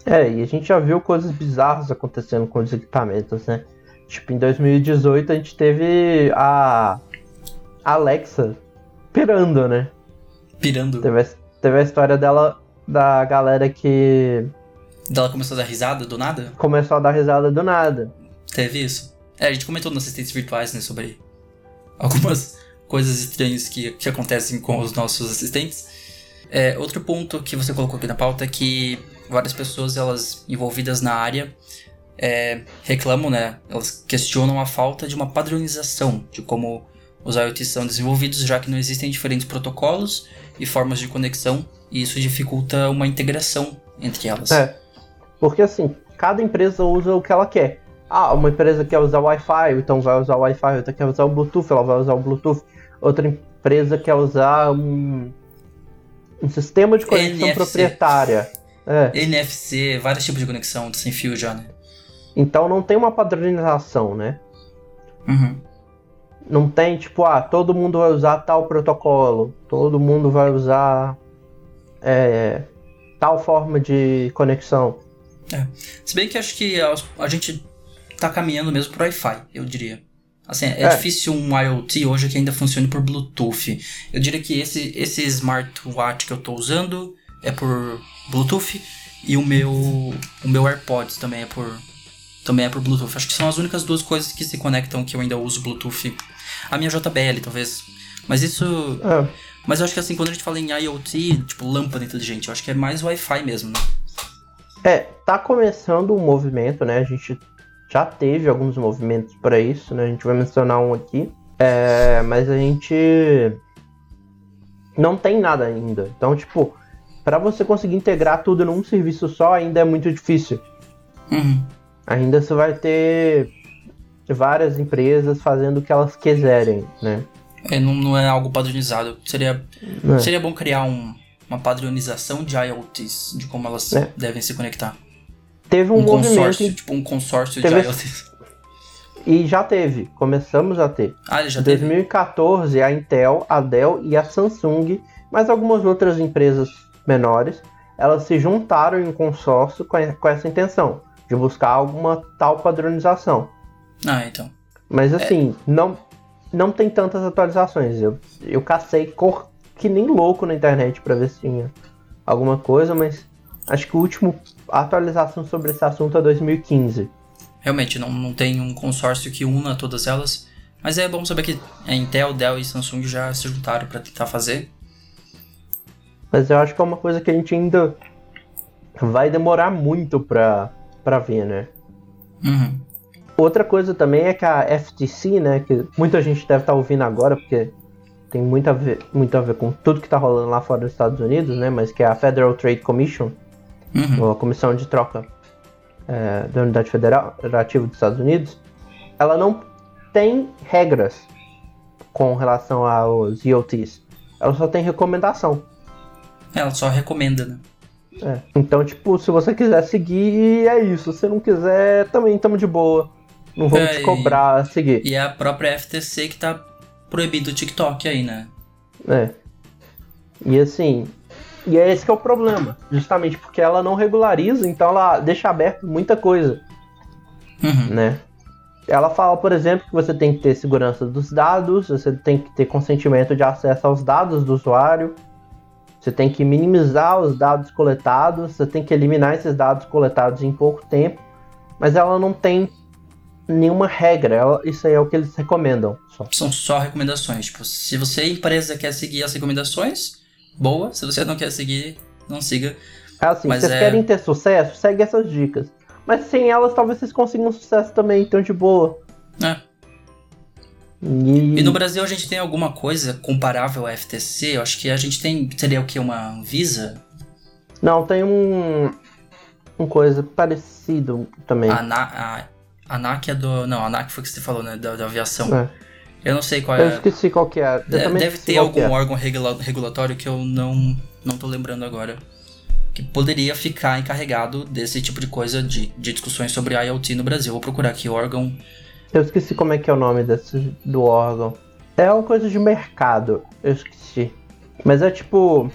É, e a gente já viu coisas bizarras acontecendo com os equipamentos, né? Tipo, em 2018 a gente teve a Alexa pirando, né? Pirando. Teve, teve a história dela, da galera que. Dela começou a dar risada do nada? Começou a dar risada do nada. Teve isso. É, a gente comentou nos assistentes virtuais, né, sobre algumas [laughs] coisas estranhas que, que acontecem com os nossos assistentes. É, outro ponto que você colocou aqui na pauta é que várias pessoas elas envolvidas na área é, reclamam, né? Elas questionam a falta de uma padronização de como os IoTs são desenvolvidos, já que não existem diferentes protocolos e formas de conexão, e isso dificulta uma integração entre elas. É, porque assim, cada empresa usa o que ela quer. Ah, uma empresa quer usar Wi-Fi, então vai usar o Wi-Fi, outra quer usar o Bluetooth, ela vai usar o Bluetooth. Outra empresa quer usar um, um sistema de conexão NFC. proprietária. É. NFC, vários tipos de conexão sem fio já, né? Então não tem uma padronização, né? Uhum. Não tem tipo, ah, todo mundo vai usar tal protocolo, todo mundo vai usar é, tal forma de conexão. É. Se bem que acho que a, a gente tá caminhando mesmo pro Wi-Fi, eu diria. Assim, é, é, difícil um IoT hoje que ainda funcione por Bluetooth. Eu diria que esse, esse smartwatch que eu tô usando é por Bluetooth e o meu o meu AirPods também é por também é por Bluetooth. Acho que são as únicas duas coisas que se conectam que eu ainda uso Bluetooth. A minha JBL, talvez. Mas isso. É. Mas eu acho que assim, quando a gente fala em IoT, tipo lâmpada inteligente, eu acho que é mais Wi-Fi mesmo, né? É, tá começando um movimento, né? A gente já teve alguns movimentos para isso, né? A gente vai mencionar um aqui. É, mas a gente não tem nada ainda. Então, tipo, para você conseguir integrar tudo num serviço só ainda é muito difícil. Uhum ainda você vai ter várias empresas fazendo o que elas quiserem, né? É, não, não é algo padronizado. Seria, é. seria bom criar um, uma padronização de IoTs, de como elas é. devem se conectar. Teve um, um consórcio, tipo um consórcio teve, de IoTs. E já teve, começamos a ter. Ah, já em 2014, teve? a Intel, a Dell e a Samsung, mais algumas outras empresas menores, elas se juntaram em um consórcio com, com essa intenção de buscar alguma tal padronização. Ah, então. Mas é. assim, é... não, não tem tantas atualizações. Eu, eu cacei cor que nem louco na internet para ver se tinha alguma coisa, mas acho que o último atualização sobre esse assunto é 2015. Realmente, não, não tem um consórcio que una todas elas. Mas é bom saber que a Intel, Dell e Samsung já se juntaram para tentar fazer. Mas eu acho que é uma coisa que a gente ainda vai demorar muito para para ver, né? Uhum. Outra coisa também é que a FTC, né, que muita gente deve estar tá ouvindo agora, porque tem muito a, ver, muito a ver com tudo que está rolando lá fora dos Estados Unidos, né, mas que é a Federal Trade Commission, uhum. a Comissão de Troca é, da Unidade Federativa dos Estados Unidos, ela não tem regras com relação aos IoTs. Ela só tem recomendação. Ela só recomenda, né? É. Então, tipo, se você quiser seguir, é isso. Se não quiser, também estamos de boa. Não vamos é, te cobrar e, seguir. E é a própria FTC que tá proibindo o TikTok aí, né? É. E assim, e é esse que é o problema. Justamente porque ela não regulariza, então ela deixa aberto muita coisa. Uhum. Né? Ela fala, por exemplo, que você tem que ter segurança dos dados, você tem que ter consentimento de acesso aos dados do usuário, você tem que minimizar os dados coletados, você tem que eliminar esses dados coletados em pouco tempo, mas ela não tem nenhuma regra, ela, isso aí é o que eles recomendam. Só. São só recomendações. Tipo, se você, empresa, quer seguir as recomendações, boa. Se você não quer seguir, não siga. Assim, Mas vocês é- querem ter sucesso, segue essas dicas. Mas sem elas, talvez vocês consigam sucesso também, então de boa. É. E, E no Brasil a gente tem alguma coisa comparável à FTC? Eu acho que a gente tem. Seria o que? Uma Visa? Não, tem um. Um coisa parecido também. A, ANA, a ANAC é do. Não, a ANAC foi o que você falou, né? Da, da aviação. É. Eu não sei qual Eu é. esqueci qual que é. Eu Deve ter algum é. órgão regula- regulatório que eu não, não tô lembrando agora. Que poderia ficar encarregado desse tipo de coisa, de, de discussões sobre IoT no Brasil. Vou procurar aqui órgão. Eu esqueci como é que é o nome desse, do órgão. É uma coisa de mercado. Eu esqueci. Mas é tipo.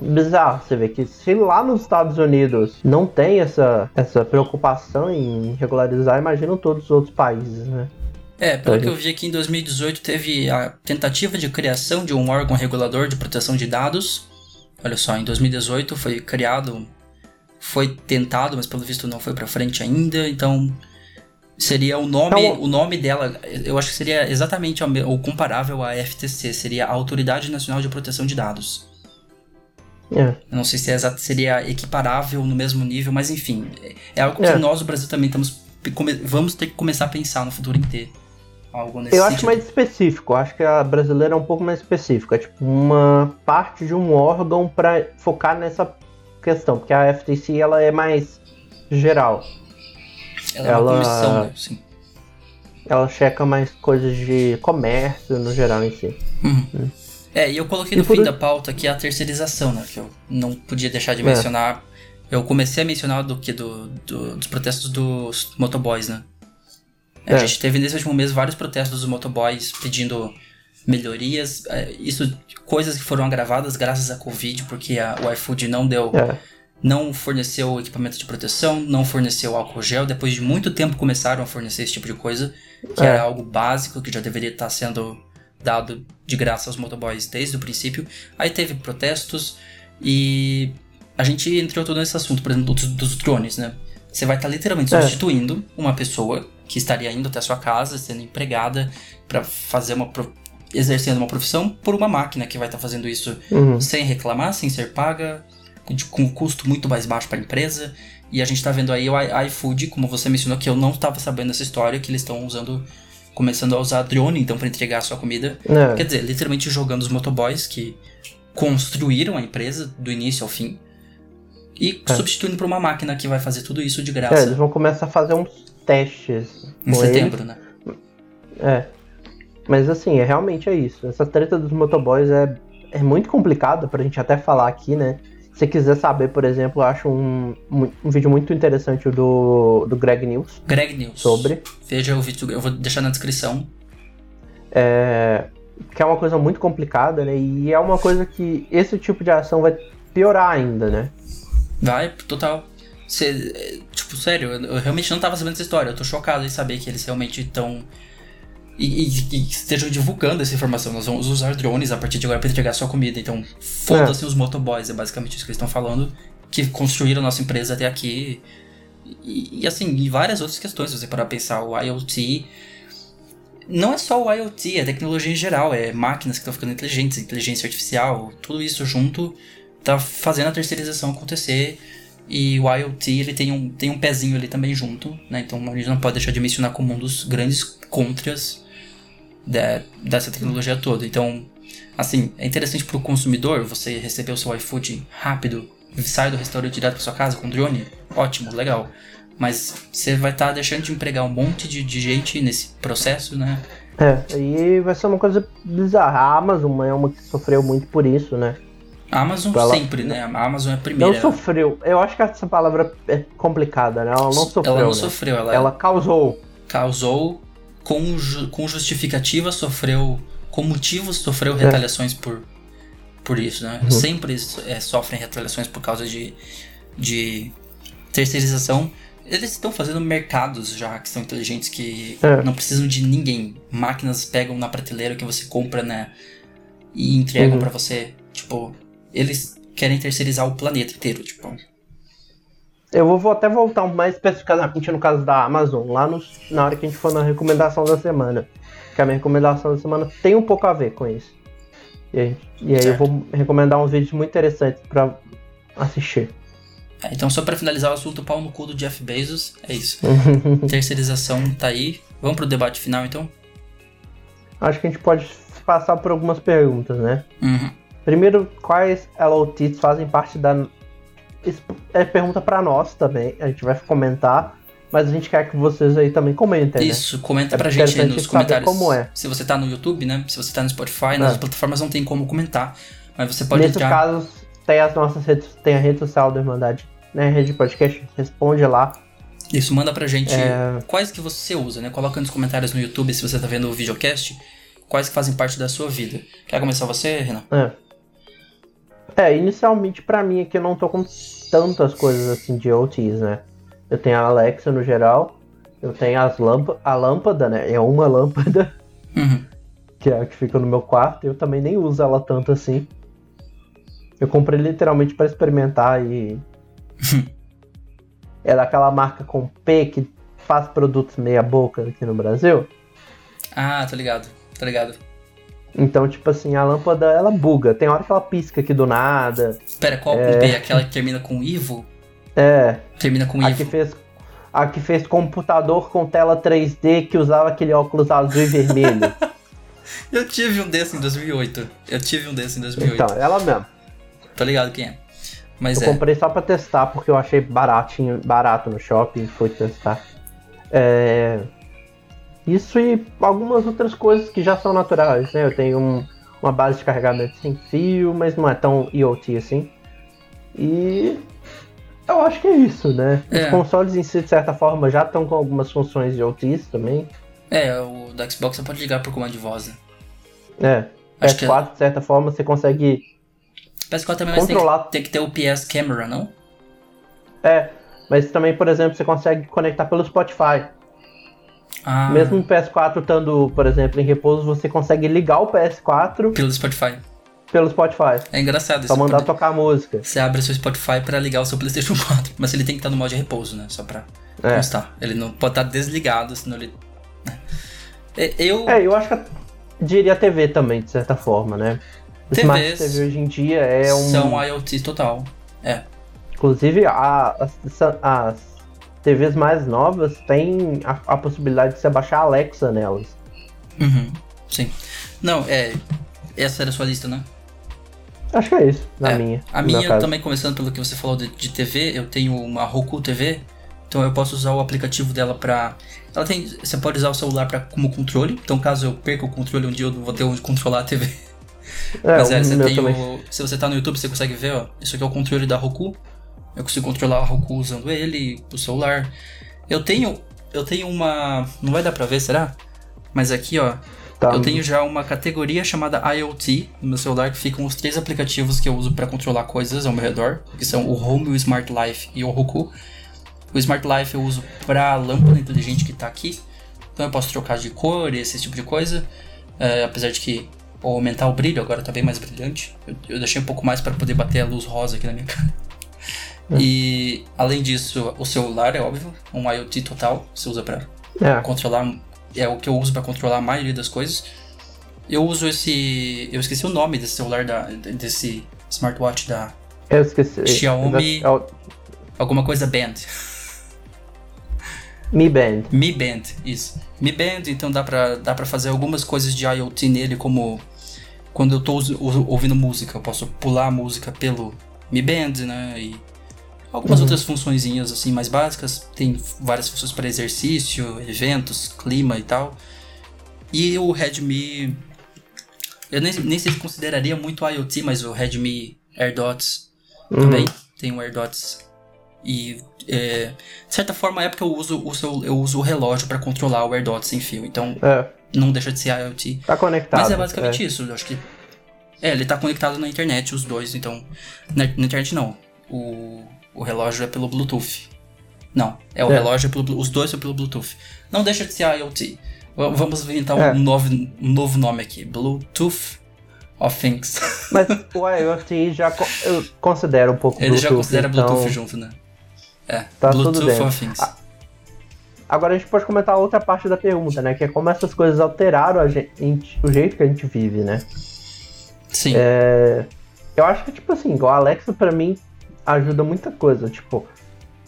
Bizarro você ver que se lá nos Estados Unidos não tem essa, essa preocupação em regularizar, imagina todos os outros países, né? É, pelo que eu vi aqui em 2018 teve a tentativa de criação de um órgão regulador de proteção de dados. Olha só, em 2018 foi criado, foi tentado, mas pelo visto não foi pra frente ainda, então seria o nome, Então- o nome dela, eu acho que seria exatamente o me- o comparável à FTC, seria a Autoridade Nacional de Proteção de Dados. É. Eu não sei se é exa- seria equiparável no mesmo nível, mas enfim, é- é algo que É. nós, do Brasil, também estamos, vamos ter que começar a pensar no futuro ter algo nesse Eu sentido. acho mais específico, acho que a brasileira é um pouco mais específica, é tipo uma parte de um órgão para focar nessa questão, porque a FTC ela é mais geral, Ela, é uma ela- comissão, né? Sim. ela checa mais coisas de comércio no geral em si. Uhum. É, e eu coloquei E no por fim ul- da pauta aqui a terceirização, né? Que eu não podia deixar de É. mencionar. Eu comecei a mencionar do que do, do- dos protestos dos motoboys, né? A É. gente teve nesse último mês vários protestos dos motoboys pedindo melhorias. é, Isso, coisas que foram agravadas graças à Covid, porque a, o iFood não deu É, não forneceu equipamento de proteção, não forneceu álcool gel. Depois de muito tempo começaram a fornecer esse tipo de coisa, que É. era algo básico que já deveria estar sendo dado de graça aos motoboys desde o princípio. Aí teve protestos e a gente entrou todo nesse assunto, por exemplo, dos, dos drones, né? Você vai estar literalmente É. substituindo uma pessoa que estaria indo até a sua casa, sendo empregada para fazer uma pro- exercendo uma profissão por uma máquina que vai estar fazendo isso uhum. sem reclamar, sem ser paga, com um custo muito mais baixo para a empresa. E a gente tá vendo aí o iFood, como você mencionou, que eu não estava sabendo dessa história, que eles estão usando, começando a usar drone, então, para entregar a sua comida. É. Quer dizer, literalmente jogando os motoboys que construíram a empresa do início ao fim e É. substituindo por uma máquina que vai fazer tudo isso de É, graça eles vão começar a fazer uns testes em setembro, né? eles. É. Mas assim, é, realmente é isso. Essa treta dos motoboys é, é muito complicada pra gente até falar aqui, né? Se você quiser saber, por exemplo, eu acho um, um, vídeo muito interessante do, do Greg News Greg News. sobre. Veja o vídeo, eu vou deixar na descrição. É, que é uma coisa muito complicada, né? E é uma coisa que esse tipo de ação vai piorar ainda, né? Vai, total. Cê, é, tipo, sério, eu, eu realmente não tava sabendo dessa história. Eu tô chocado em saber que eles realmente estão. E, e- e estejam divulgando essa informação. Nós vamos usar drones a partir de agora pra entregar sua comida. Então, foda-se os motoboys, é basicamente isso que eles estão falando. Que construíram nossa empresa até aqui. E, e, assim, e várias outras questões, se você parar pensar, o IoT. Não é só o IoT, é tecnologia em geral, é máquinas que estão ficando inteligentes, inteligência artificial, tudo isso junto tá fazendo a terceirização acontecer. E o IoT ele tem um, tem um pezinho ali também junto, né? Então a gente não pode deixar de mencionar como um dos grandes contras da- dessa tecnologia toda. Então, assim, é interessante para o consumidor você receber o seu iFood rápido, sai do restaurante direto para sua casa com drone, ótimo, legal. Mas você vai estar deixando de empregar um monte de, de gente nesse processo, né? É, e vai ser uma coisa bizarra. A Amazon é uma que sofreu muito por isso, né? A Amazon Ela- sempre, né? A Amazon é a primeira. Não sofreu. Eu acho que essa palavra é complicada, né? Ela não sofreu. Ela não né? sofreu, ela, Ela causou. causou com, ju- com justificativa, sofreu com motivos, sofreu É. retaliações por, por isso, né? Uhum. Sempre é, sofrem retaliações por causa de, de terceirização. Eles estão fazendo mercados já que são inteligentes que É. não precisam de ninguém. Máquinas pegam na prateleira que você compra, né? E entregam Uhum. pra você. Tipo, eles querem terceirizar o planeta inteiro, tipo. Eu vou, vou até voltar mais especificamente no caso da Amazon, lá no- na hora que a gente for na recomendação da semana. Que a minha recomendação da semana tem um pouco a ver com isso. E aí, e aí eu vou recomendar uns vídeos muito interessantes pra assistir. É, então, só pra finalizar o assunto, pau no cu do Jeff Bezos, é isso. [laughs] Terceirização tá aí. Vamos pro debate final, então? Acho que a gente pode passar por algumas perguntas, né? Uhum. Primeiro, quais LOTs fazem parte da. Isso é pergunta para nós também, a gente vai comentar, mas a gente quer que vocês aí também comentem. Isso, né? comenta é pra gente aí nos comentários. Como é. Se você tá no YouTube, né? Se você tá no Spotify, nas é. plataformas não tem como comentar. Mas você pode Nesses entrar. casos, tem as nossas redes, tem a rede social da Irmandade, né? A rede de podcast, responde lá. Isso, manda pra gente É. quais que você usa, né? Coloca nos comentários no YouTube se você tá vendo o videocast, quais que fazem parte da sua vida. Quer começar você, Renan? É. É, inicialmente pra mim aqui eu não tô com tantas coisas assim de OTs, né? Eu tenho a Alexa no geral, eu tenho as lâmpa a lâmpada, né? É uma [laughs] lâmpada, Uhum. que é a que fica no meu quarto, eu também nem uso ela tanto assim. Eu comprei literalmente pra experimentar e. [laughs] é daquela marca com P que faz produtos meia boca aqui no Brasil. Ah, tô ligado, tô ligado. Então, tipo assim, a lâmpada ela buga. Tem hora que ela pisca aqui do nada. Pera, qual com P? Aquela que termina com Ivo? É, Termina com A que Ivo. fez, a que fez computador com tela 3D que usava aquele óculos azul e vermelho. [laughs] Eu tive um desse em 2008. Eu tive um desse em 2008. então, ela mesmo. Tô ligado quem é. Mas Eu é. comprei só pra testar, porque eu achei baratinho, barato no shopping e fui testar. É, Isso e algumas outras coisas que já são naturais, né? Eu tenho um- uma base de carregamento sem fio, mas não é tão IoT assim. E eu acho que é isso, né? Os É. consoles em si, de certa forma, já estão com algumas funções IoTs também. É, o da Xbox você pode ligar por comando de voz, né? É. Acho que é- PS4, de certa forma, você consegue. PS4 também mas tem que, Controlar. tem que ter o PS Camera, não? É. Mas também, por exemplo, você consegue conectar pelo Spotify. Ah, Mesmo o PS4 estando, por exemplo, em repouso, você consegue ligar o PS4 pelo Spotify. pelo Spotify. É engraçado Pra isso. mandar poder- tocar música. Você abre seu Spotify pra ligar o seu PlayStation [laughs] 4. Mas ele tem que estar no modo de repouso, né? Só pra É. constar. Ele não pode estar desligado, senão ele. né? É, Eu. É, eu acho que eu diria TV também, de certa forma, né? O TVs TV hoje em dia é um. São IoT total. É. Inclusive, a- as TVs mais novas têm a, a possibilidade de você baixar a Alexa nelas. Uhum. Sim. Não, é. Essa era a sua lista, né? Acho que é isso, na É, minha. A minha, também começando pelo que você falou de, de TV, eu tenho uma Roku TV, então eu posso usar o aplicativo dela pra. Ela tem. Você pode usar o celular pra, como controle, então caso eu perca o controle um dia eu vou ter onde controlar a TV. É, Mas é, você tem o, Se você tá no YouTube, você consegue ver, ó. Isso aqui é o controle da Roku. Eu consigo controlar a Roku usando ele, o celular. Eu tenho. Eu tenho uma. Não vai dar pra ver, será? Mas aqui, ó. Tá. Eu tenho já uma categoria chamada IoT no meu celular, que ficam os três aplicativos que eu uso para controlar coisas ao meu redor, que são o Home, o Smart Life e o Roku. O Smart Life eu uso para a lâmpada inteligente que tá aqui, então eu posso trocar de cor e esse tipo de coisa, É, apesar de que ou aumentar o brilho, agora tá bem mais brilhante. Eu, eu deixei um pouco mais para poder bater a luz rosa aqui na minha [laughs] cara. E além disso, o celular é óbvio, um IoT total, você usa para É, controlar é o que eu uso para controlar a maioria das coisas. Eu uso esse, eu esqueci o nome desse celular da desse smartwatch da eu esqueci. Xiaomi- É o alguma coisa Band, Mi Band. Mi Band, isso. Mi Band, então dá pra, dá pra fazer algumas coisas de IoT nele, como quando eu tô ouvindo música, eu posso pular a música pelo Mi Band, né? E algumas outras funçõezinhas assim mais básicas. Tem várias funções para exercício, eventos, clima e tal. E o Redmi. Eu nem, nem sei se consideraria muito IoT, mas o Redmi AirDots também tem o AirDots. E é, de certa forma é porque eu uso o, seu, eu uso o relógio para controlar o AirDots sem fio. Então É, não deixa de ser IoT. tá conectado. Mas é basicamente isso. Eu acho que. É, ele tá conectado na internet, os dois, então. Na, na internet não. O, o relógio é pelo Bluetooth. Não, é o É. relógio é pelo Os dois são pelo Bluetooth. Não deixa de ser IoT. Vamos inventar É. um, novo, um novo nome aqui. Bluetooth of Things. [laughs] Mas o IoT já co- eu considero um pouco Ele já Bluetooth, considera então- Bluetooth junto, né? É, Tá Bluetooth of Things. Ah, Agora a gente pode comentar outra parte da pergunta, né? Que é como essas coisas alteraram gente, o jeito que a gente vive, né? Sim. É, eu acho que, tipo assim, o Alexa pra mim ajuda muita coisa. Tipo,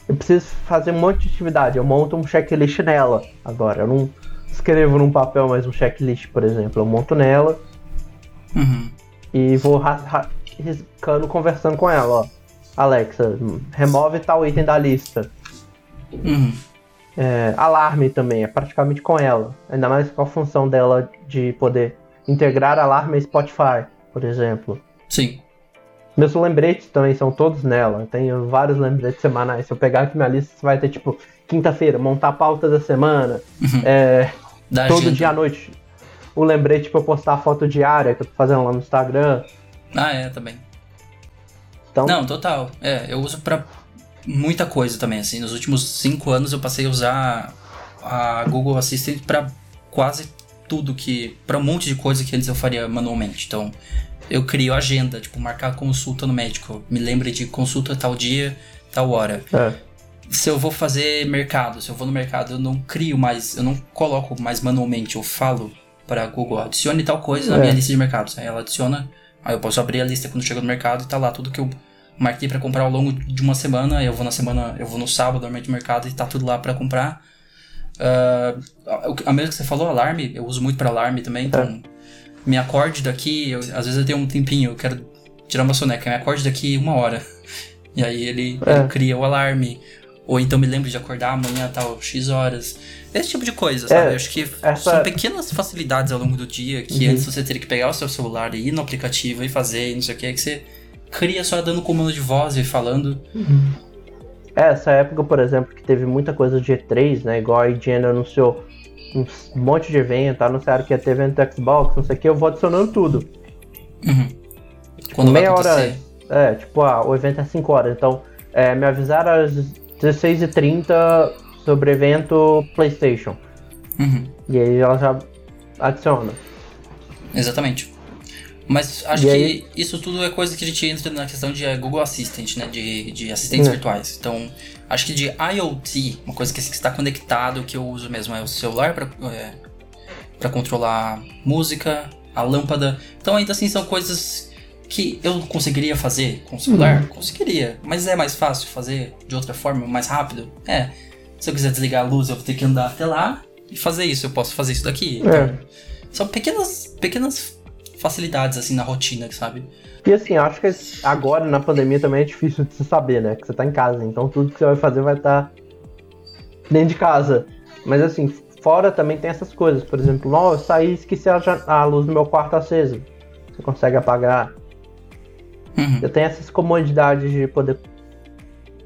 eu preciso fazer um monte de atividade. Eu monto um checklist nela agora. Eu não escrevo num papel mais um checklist, por exemplo. Eu monto nela Uhum. e vou riscando, conversando com ela, ó. Alexa, remove tal item da lista. Uhum. É, alarme também, é praticamente com ela. Ainda mais com a função dela de poder integrar alarme e Spotify, por exemplo. Sim. Meus lembretes também são todos nela. Eu tenho vários lembretes semanais. Se eu pegar aqui minha lista, você vai ter tipo quinta-feira, montar a pauta da semana. É, Da todo agenda. dia à noite. O lembrete pra eu postar a foto diária que eu tô fazendo lá no Instagram. Ah, é, também. Então, Não, total. É, eu uso pra muita coisa também, assim. Nos últimos cinco anos eu passei a usar a Google Assistant pra quase tudo que... Pra um monte de coisa que antes eu faria manualmente. Então, eu crio agenda, tipo, marcar consulta no médico. Me lembre de consulta tal dia, tal hora. é. Se eu vou fazer mercado, se eu vou no mercado, eu não crio mais, eu não coloco mais manualmente, eu falo para Google, adicione tal coisa na É. minha lista de mercados. Aí ela adiciona, aí eu posso abrir a lista quando chega no mercado e tá lá tudo que eu marquei para comprar ao longo de uma semana. Eu vou na semana, eu vou no sábado normalmente no mercado e tá tudo lá para comprar. Ah, a- mesma que você falou, alarme, eu uso muito para alarme também, então me acorde daqui, eu- às vezes eu tenho um tempinho, eu quero tirar uma soneca, me acorde daqui uma hora. [laughs] E aí ele, É. ele cria o alarme. Ou então me lembro de acordar amanhã tal, X horas. Esse tipo de coisa, sabe? É, Eu acho que essa- são pequenas facilidades ao longo do dia que Uhum. antes você teria que pegar o seu celular e ir no aplicativo e fazer e não sei o que, que você cria só dando comando de voz e falando. É, essa época, por exemplo, que teve muita coisa de E3, né? Igual a IGN anunciou um monte de evento, anunciaram que ia ter evento do Xbox, não sei o que, eu vou adicionando tudo. Uhum. Quando vai meia hora antes. É, tipo, ah, o evento é 5 horas, então é, me avisaram às 16h30 sobre evento PlayStation. Uhum. E aí ela já adiciona. Exatamente. Mas acho E que aí- isso tudo é coisa que a gente entra na questão de eh, Google Assistant, né? De, de assistentes É. virtuais. Então, acho que de IoT, uma coisa que está conectado, que eu uso mesmo, é o celular para para controlar música, a lâmpada. Então, ainda assim, são coisas que eu conseguiria fazer com o celular? Conseguiria. Mas é mais fácil fazer de outra forma, mais rápido? É. Se eu quiser desligar a luz, eu vou ter que andar até lá e fazer isso. Eu posso fazer isso daqui. É. São pequenas, pequenas facilidades, assim, na rotina, sabe? E assim, acho que agora na pandemia também é difícil de se saber, né? Que você tá em casa, então tudo que você vai fazer vai estar dentro de casa. Mas assim, fora também tem essas coisas. Por exemplo, não, eu saí e esqueci a, a luz do meu quarto acesa. Você consegue apagar. Uhum. Eu tenho essas comodidades de poder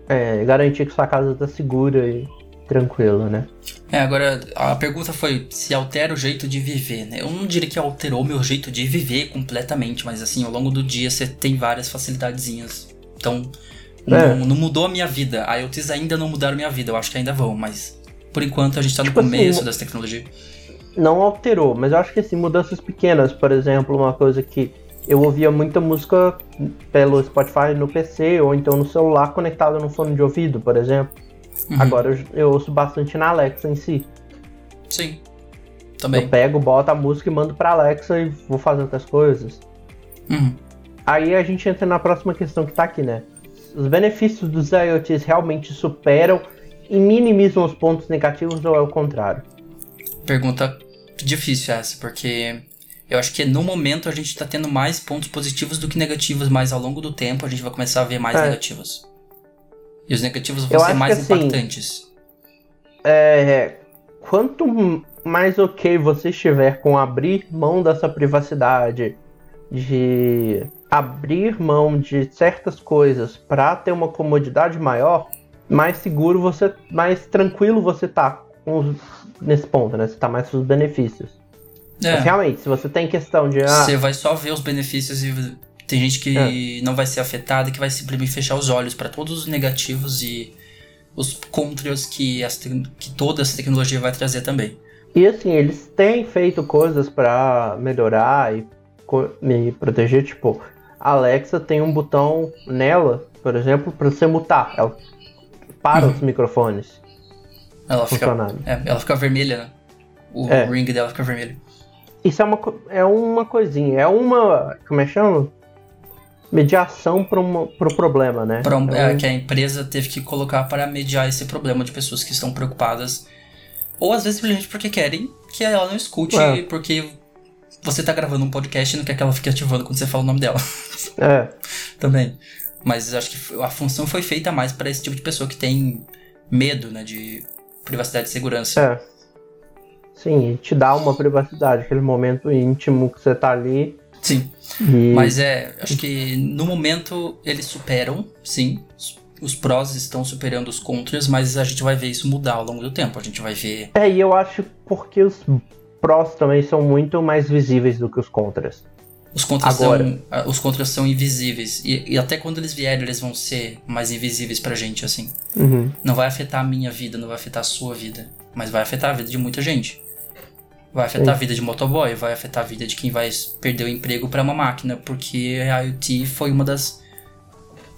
é, garantir que sua casa tá segura e tranquila, né? É, agora a pergunta foi se altera o jeito de viver, né? Eu não diria que alterou meu jeito de viver completamente, mas assim, ao longo do dia você tem várias facilidadezinhas. Então, É. não, não mudou a minha vida. A IoTs ainda não mudaram minha vida, eu acho que ainda vão, mas por enquanto a gente tá no Tipo assim, começo mo- dessa tecnologia. não alterou, mas eu acho que assim, mudanças pequenas, por exemplo, uma coisa que eu ouvia muita música pelo Spotify no PC ou então no celular conectado no fone de ouvido, por exemplo. Uhum. Agora eu, eu ouço bastante na Alexa em si. Sim. Eu Também. pego, boto a música e mando pra Alexa e vou fazer outras coisas. Uhum. Aí a gente entra na próxima questão que tá aqui, né? Os benefícios dos IoTs realmente superam e minimizam os pontos negativos ou é o contrário? Pergunta difícil essa, porque eu acho que no momento a gente tá tendo mais pontos positivos do que negativos, mas ao longo do tempo a gente vai começar a ver mais É. negativos. E os negativos Eu vão ser acho mais que, assim, impactantes. É, quanto mais ok você estiver com abrir mão dessa privacidade, de abrir mão de certas coisas para ter uma comodidade maior, mais seguro você, mais tranquilo você tá os- nesse ponto, né? Você tá mais com os benefícios. É. Mas realmente, se você tem questão de ah, Você vai só ver os benefícios e tem gente que É. não vai ser afetada e que vai simplesmente fechar os olhos para todos os negativos e os contras que, tec- que toda essa tecnologia vai trazer também. E assim, eles têm feito coisas pra melhorar e me proteger. Tipo, a Alexa tem um botão nela, por exemplo, pra você mutar. Ela para Uhum. os microfones Ela fica, é, ela fica vermelha, né? O É. ring dela fica vermelho. Isso é uma, é uma coisinha, é uma. Como é que chama? Mediação para o pro problema, né? Pra, é, é, que a empresa teve que colocar para mediar esse problema de pessoas que estão preocupadas. Ou às vezes simplesmente porque querem que ela não escute, é. porque você tá gravando um podcast e não quer que ela fique ativando quando você fala o nome dela. [laughs] É. Também. Mas acho que a função foi feita mais para esse tipo de pessoa que tem medo, né, de privacidade e segurança. É. Sim, te dá uma privacidade, aquele momento íntimo que você tá ali. Sim. E... Mas é, acho que no momento eles superam, sim. Os prós estão superando os contras, mas a gente vai ver isso mudar ao longo do tempo. A gente vai ver. É, e eu acho porque os prós também são muito mais visíveis do que os contras. Os contras, Agora. São, ah, os contras são invisíveis. E, e, até quando eles vierem, eles vão ser mais invisíveis pra gente, assim. Uhum. Não vai afetar a minha vida, não vai afetar a sua vida. Mas vai afetar a vida de muita gente. Vai afetar Sim. a vida de motoboy, vai afetar a vida de quem vai perder o emprego para uma máquina, porque a IoT foi uma das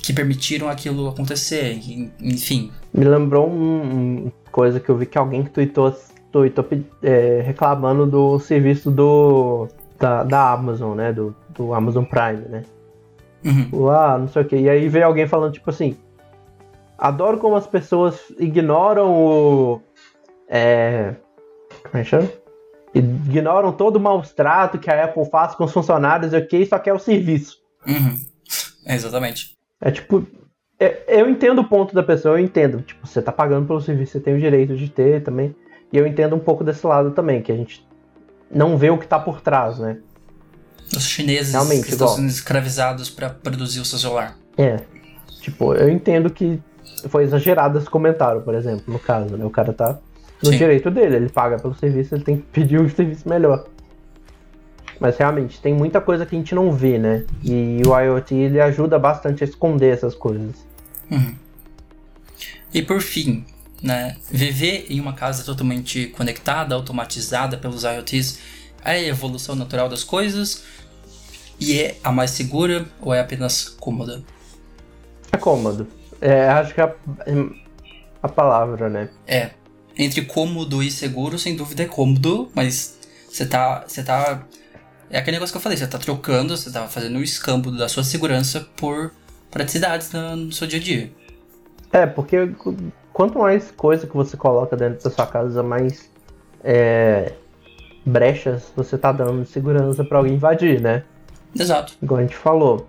que permitiram aquilo acontecer, enfim. Me lembrou uma um, coisa que eu vi que alguém que tweetou, tweetou é, reclamando do serviço do da, da Amazon, né? Do, do Amazon Prime, né? Uhum. Ah, não sei o que. E aí veio alguém falando, tipo assim. Adoro como as pessoas ignoram o. É. Como é que chama? Ignoram todo o maus trato que a Apple faz com os funcionários, ok? Só quer o serviço. Uhum. É, exatamente. É tipo. É, eu entendo o ponto da pessoa, eu entendo. Tipo, você tá pagando pelo serviço, você tem o direito de ter também. E eu entendo um pouco desse lado também, que a gente não vê o que tá por trás, né? Os chineses Realmente, que igual. estão sendo escravizados para produzir o seu celular. É. Tipo, eu entendo que foi exagerado esse comentário, por exemplo, no caso, né? O cara tá no Sim. direito dele. Ele paga pelo serviço, ele tem que pedir um [laughs] serviço melhor. Mas realmente, tem muita coisa que a gente não vê, né? E o IoT ele ajuda bastante a esconder essas coisas. Uhum. E por fim, né? Viver em uma casa totalmente conectada, automatizada pelos IoTs é a evolução natural das coisas e é a mais segura ou é apenas cômoda? É cômodo. É, acho que é a, a palavra, né? É entre cômodo e seguro, sem dúvida é cômodo, mas você tá, você tá é aquele negócio que eu falei, você tá trocando, você tá fazendo o escambo da sua segurança por praticidades no, no seu dia a dia. É, porque quanto mais coisa que você coloca dentro da sua casa, mais é, brechas você tá dando de segurança para alguém invadir, né? Exato. Igual a gente falou.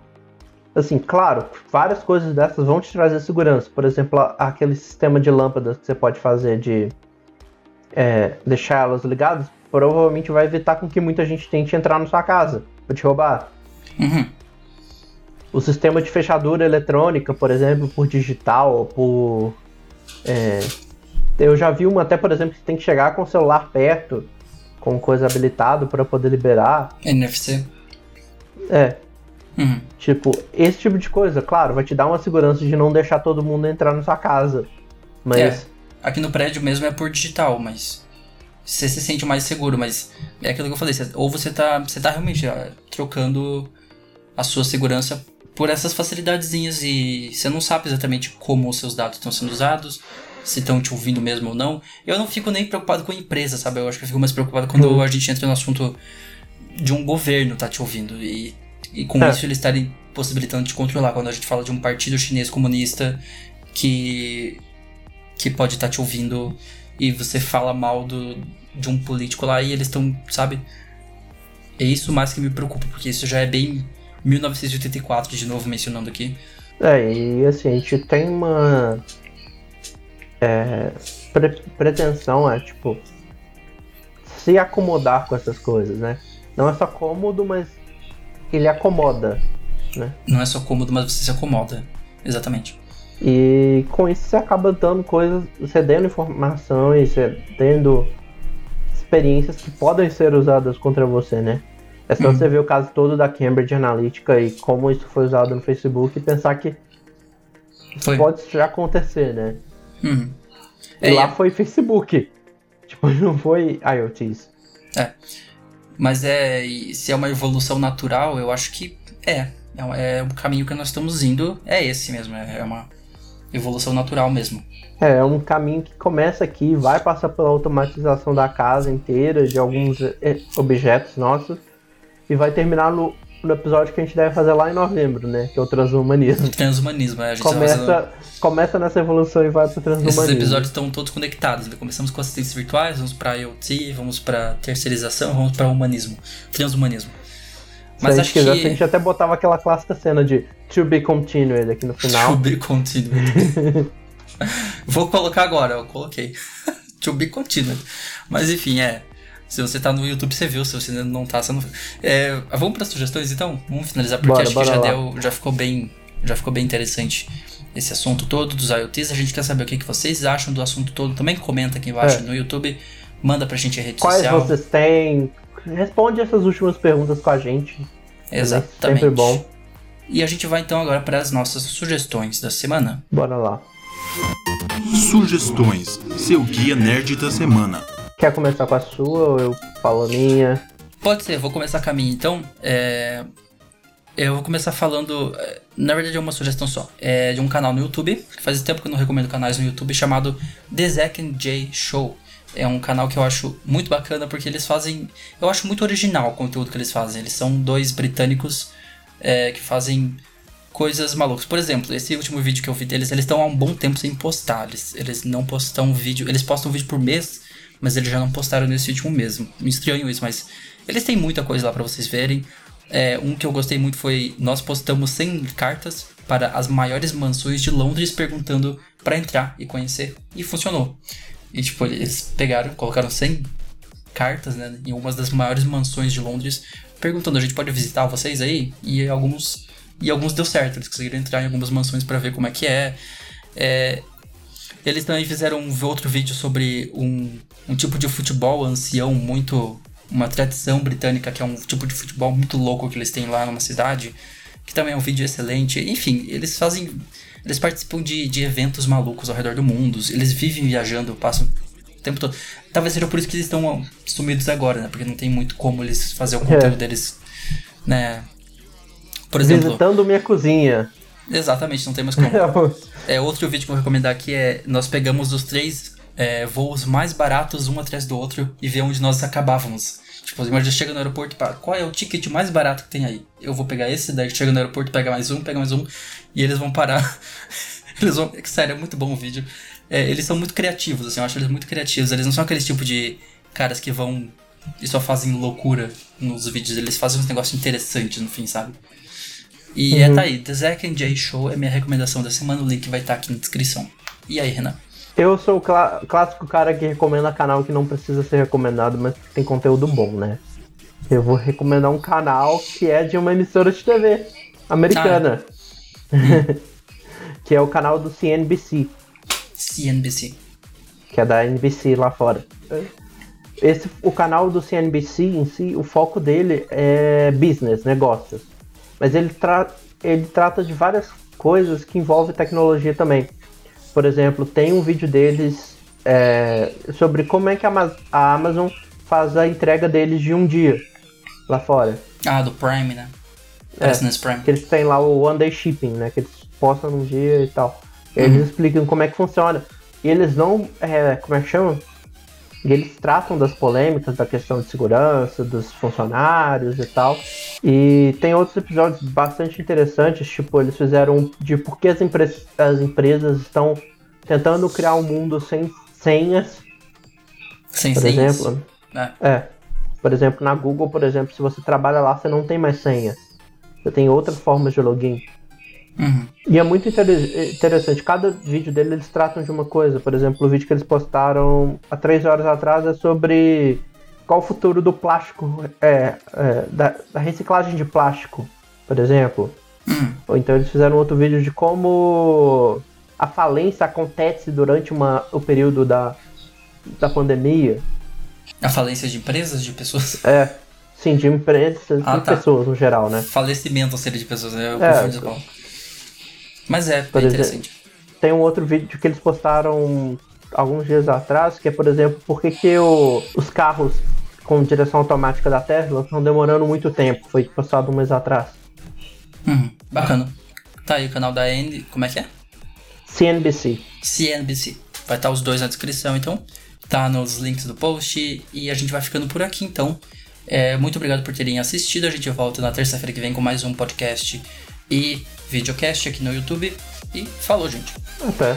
Assim, claro, várias coisas dessas vão te trazer segurança. Por exemplo, aquele sistema de lâmpadas que você pode fazer de é, deixar elas ligadas, provavelmente vai evitar com que muita gente tente entrar na sua casa para te roubar. Uhum. O sistema de fechadura eletrônica, por exemplo, por digital ou por. É, eu já vi uma até, por exemplo, que tem que chegar com o celular perto, com coisa habilitado para poder liberar. NFC. É. Uhum. Tipo, esse tipo de coisa, claro, vai te dar uma segurança de não deixar todo mundo entrar na sua casa. Mas. É, aqui no prédio mesmo é por digital, mas. Você se sente mais seguro, mas é aquilo que eu falei, ou você tá, você tá realmente ó, trocando a sua segurança por essas facilidadezinhas e você não sabe exatamente como os seus dados estão sendo usados, se estão te ouvindo mesmo ou não. Eu não fico nem preocupado com a empresa, sabe? Eu acho que eu fico mais preocupado quando uhum. a gente entra no assunto de um governo tá te ouvindo e e com é. isso eles estarem possibilitando de controlar. Quando a gente fala de um partido chinês comunista que, que pode estar tá te ouvindo e você fala mal do, de um político lá e eles estão, sabe? É isso mais que me preocupa, porque isso já é bem 1984, de novo mencionando aqui. É, e assim, a gente tem uma é, pre pretensão, é tipo, se acomodar com essas coisas, né? Não é só cômodo, mas ele acomoda, né? Não é só cômodo, mas você se acomoda. Exatamente. E com isso você acaba dando coisas, cedendo informação e cedendo experiências que podem ser usadas contra você, né? É só uhum. você ver o caso todo da Cambridge Analytica e como isso foi usado no Facebook e pensar que foi. pode já acontecer, né? Uhum. E é, lá é... foi Facebook. [laughs] Tipo, não foi IoTs. É. Mas é. Se é uma evolução natural, eu acho que é. É, é o caminho que nós estamos indo, é esse mesmo. É, é uma. evolução natural mesmo. É, é um caminho que começa aqui, vai passar pela automatização da casa inteira, de alguns eh, objetos nossos, e vai terminar no, no episódio que a gente deve fazer lá em novembro, né? Que é o transhumanismo. [laughs] Transhumanismo, é, a gente Começa, fazendo... começa nessa evolução e vai pro transhumanismo. Esses episódios estão todos conectados. né? Começamos com assistentes virtuais, vamos pra IoT, vamos pra terceirização, vamos pra humanismo, transhumanismo. Mas se a acho quisesse, que. a gente até botava aquela clássica cena de To Be Continued aqui no To final. be continued. [laughs] Vou colocar agora, eu coloquei. [laughs] to be continued. Mas enfim, é. Se você tá no YouTube, você viu. Se você ainda não tá, você não viu. É, vamos para sugestões então? Vamos finalizar, porque Bora, acho que bora já, lá. deu, já ficou bem. Já ficou bem interessante esse assunto todo dos IoTs. A gente quer saber o que, que vocês acham do assunto todo. Também comenta aqui embaixo É. no YouTube. Manda pra gente a rede Quais social. vocês têm? Responde essas últimas perguntas com a gente. Exatamente. Sempre bom. E a gente vai então agora para as nossas sugestões da semana. Bora lá. Sugestões. Seu guia nerd da semana. Quer começar com a sua ou eu falo a minha? Pode ser, vou começar com a minha então. É, Eu vou começar falando. é, Na verdade, é uma sugestão só. É de um canal no YouTube. Faz tempo que eu não recomendo canais no YouTube, chamado The Zack and Jay Show. É um canal que eu acho muito bacana porque eles fazem. Eu acho muito original o conteúdo que eles fazem. Eles são dois britânicos é, que fazem coisas malucas. Por exemplo, esse último vídeo que eu vi deles, eles estão há um bom tempo sem postar. Eles, eles não postam vídeo. Eles postam vídeo por mês, mas eles já não postaram nesse último mês. Me estranho isso, mas eles têm muita coisa lá pra vocês verem. É, um que eu gostei muito foi nós postamos 100 cartas para as maiores mansões de Londres perguntando pra entrar e conhecer e funcionou. E tipo, eles pegaram, colocaram 100 cartas, né, em algumas das maiores mansões de Londres, perguntando a gente pode visitar vocês aí e alguns e alguns deu certo, eles conseguiram entrar em algumas mansões pra ver como é que é. É, eles também fizeram um outro vídeo sobre um, um tipo de futebol ancião muito. Uma tradição britânica, que é um tipo de futebol muito louco que eles têm lá numa cidade. Que também é um vídeo excelente. Enfim, eles fazem. Eles participam de, de eventos malucos ao redor do mundo. Eles vivem viajando, passam o tempo todo. Talvez seja por isso que eles estão sumidos agora, né? Porque não tem muito como eles fazer o conteúdo É. deles, né? Por exemplo. Visitando minha cozinha. Exatamente, não tem mais como. [laughs] É, outro vídeo que eu vou recomendar aqui é nós pegamos os três é, voos mais baratos um atrás do outro e ver onde nós acabávamos. Tipo, imagina, chega no aeroporto e fala, qual é o ticket mais barato que tem aí? Eu vou pegar esse, daí chega no aeroporto, pega mais um, pega mais um, e eles vão parar. [laughs] eles vão. Sério, é muito bom o vídeo. É, eles são muito criativos, assim, eu acho eles muito criativos. Eles não são aqueles tipo de caras que vão e só fazem loucura nos vídeos, eles fazem uns negócios interessantes no fim, sabe? E é tá aí, The Zack and Jay Show é minha recomendação da semana, o link vai estar aqui na descrição. E aí, Renan? Eu sou o clá- clássico cara que recomenda canal que não precisa ser recomendado, mas tem conteúdo bom, né? Eu vou recomendar um canal que é de uma emissora de TV americana. [laughs] que é o canal do CNBC, CNBC. que é da NBC lá fora. Esse, o canal do CNBC em si, o foco dele é business, negócios. Mas ele, tra ele trata de várias coisas que envolvem tecnologia também. Por exemplo, tem um vídeo deles é, sobre como é que a a Amazon faz a entrega deles de um dia lá fora. Ah, do Prime, né? É. Business Prime. Que eles têm lá o One Day Shipping, né? Que eles postam num dia e tal. Eles explicam como é que funciona. E eles não. É, como é que chama? E eles tratam das polêmicas da questão de segurança, dos funcionários e tal. E tem outros episódios bastante interessantes, tipo, eles fizeram um de por que as, empre- as empresas estão tentando criar um mundo sem senhas, Sem por senhas. exemplo. É. É. Por exemplo, na Google, por exemplo, se você trabalha lá, você não tem mais senhas. Você tem outras formas de login. Uhum. E é muito inter- interessante. Cada vídeo dele eles tratam de uma coisa. Por exemplo, o vídeo que eles postaram há três horas atrás é sobre qual o futuro do plástico, é, é, da, da reciclagem de plástico, por exemplo. Hum. Ou então eles fizeram outro vídeo de como a falência acontece durante uma, o período da, da pandemia. A falência de empresas, de pessoas. É, sim, de empresas Ah, e tá. pessoas no geral, né? Falecimento seria de pessoas, né? Eu É, confundo. Mas é, Por bem exemplo, interessante. Tem um outro vídeo que eles postaram alguns dias atrás, que é, por exemplo, por que, que o- os carros com direção automática da Tesla estão demorando muito tempo. Foi postado um mês atrás. Uhum. Bacana. Tá aí o canal da N. Como é que é? CNBC. CNBC. Vai estar os dois na descrição, então. Tá nos links do post. E a gente vai ficando por aqui, então. É, muito obrigado por terem assistido. A gente volta na terça-feira que vem com mais um podcast e videocast aqui no YouTube. E falou, gente. Até.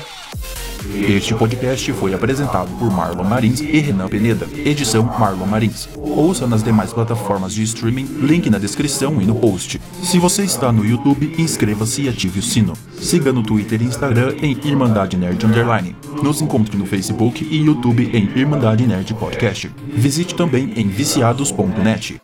Este podcast foi apresentado por Marlon Marins e Renan Peneda. Edição Marlon Marins. Ouça nas demais plataformas de streaming, link na descrição e no post. Se você está no YouTube, inscreva-se e ative o sino. Siga no Twitter e Instagram em Irmandade Nerd Underline. Nos encontre no Facebook e YouTube em Irmandade Nerd Podcast. Visite também em viciados.net.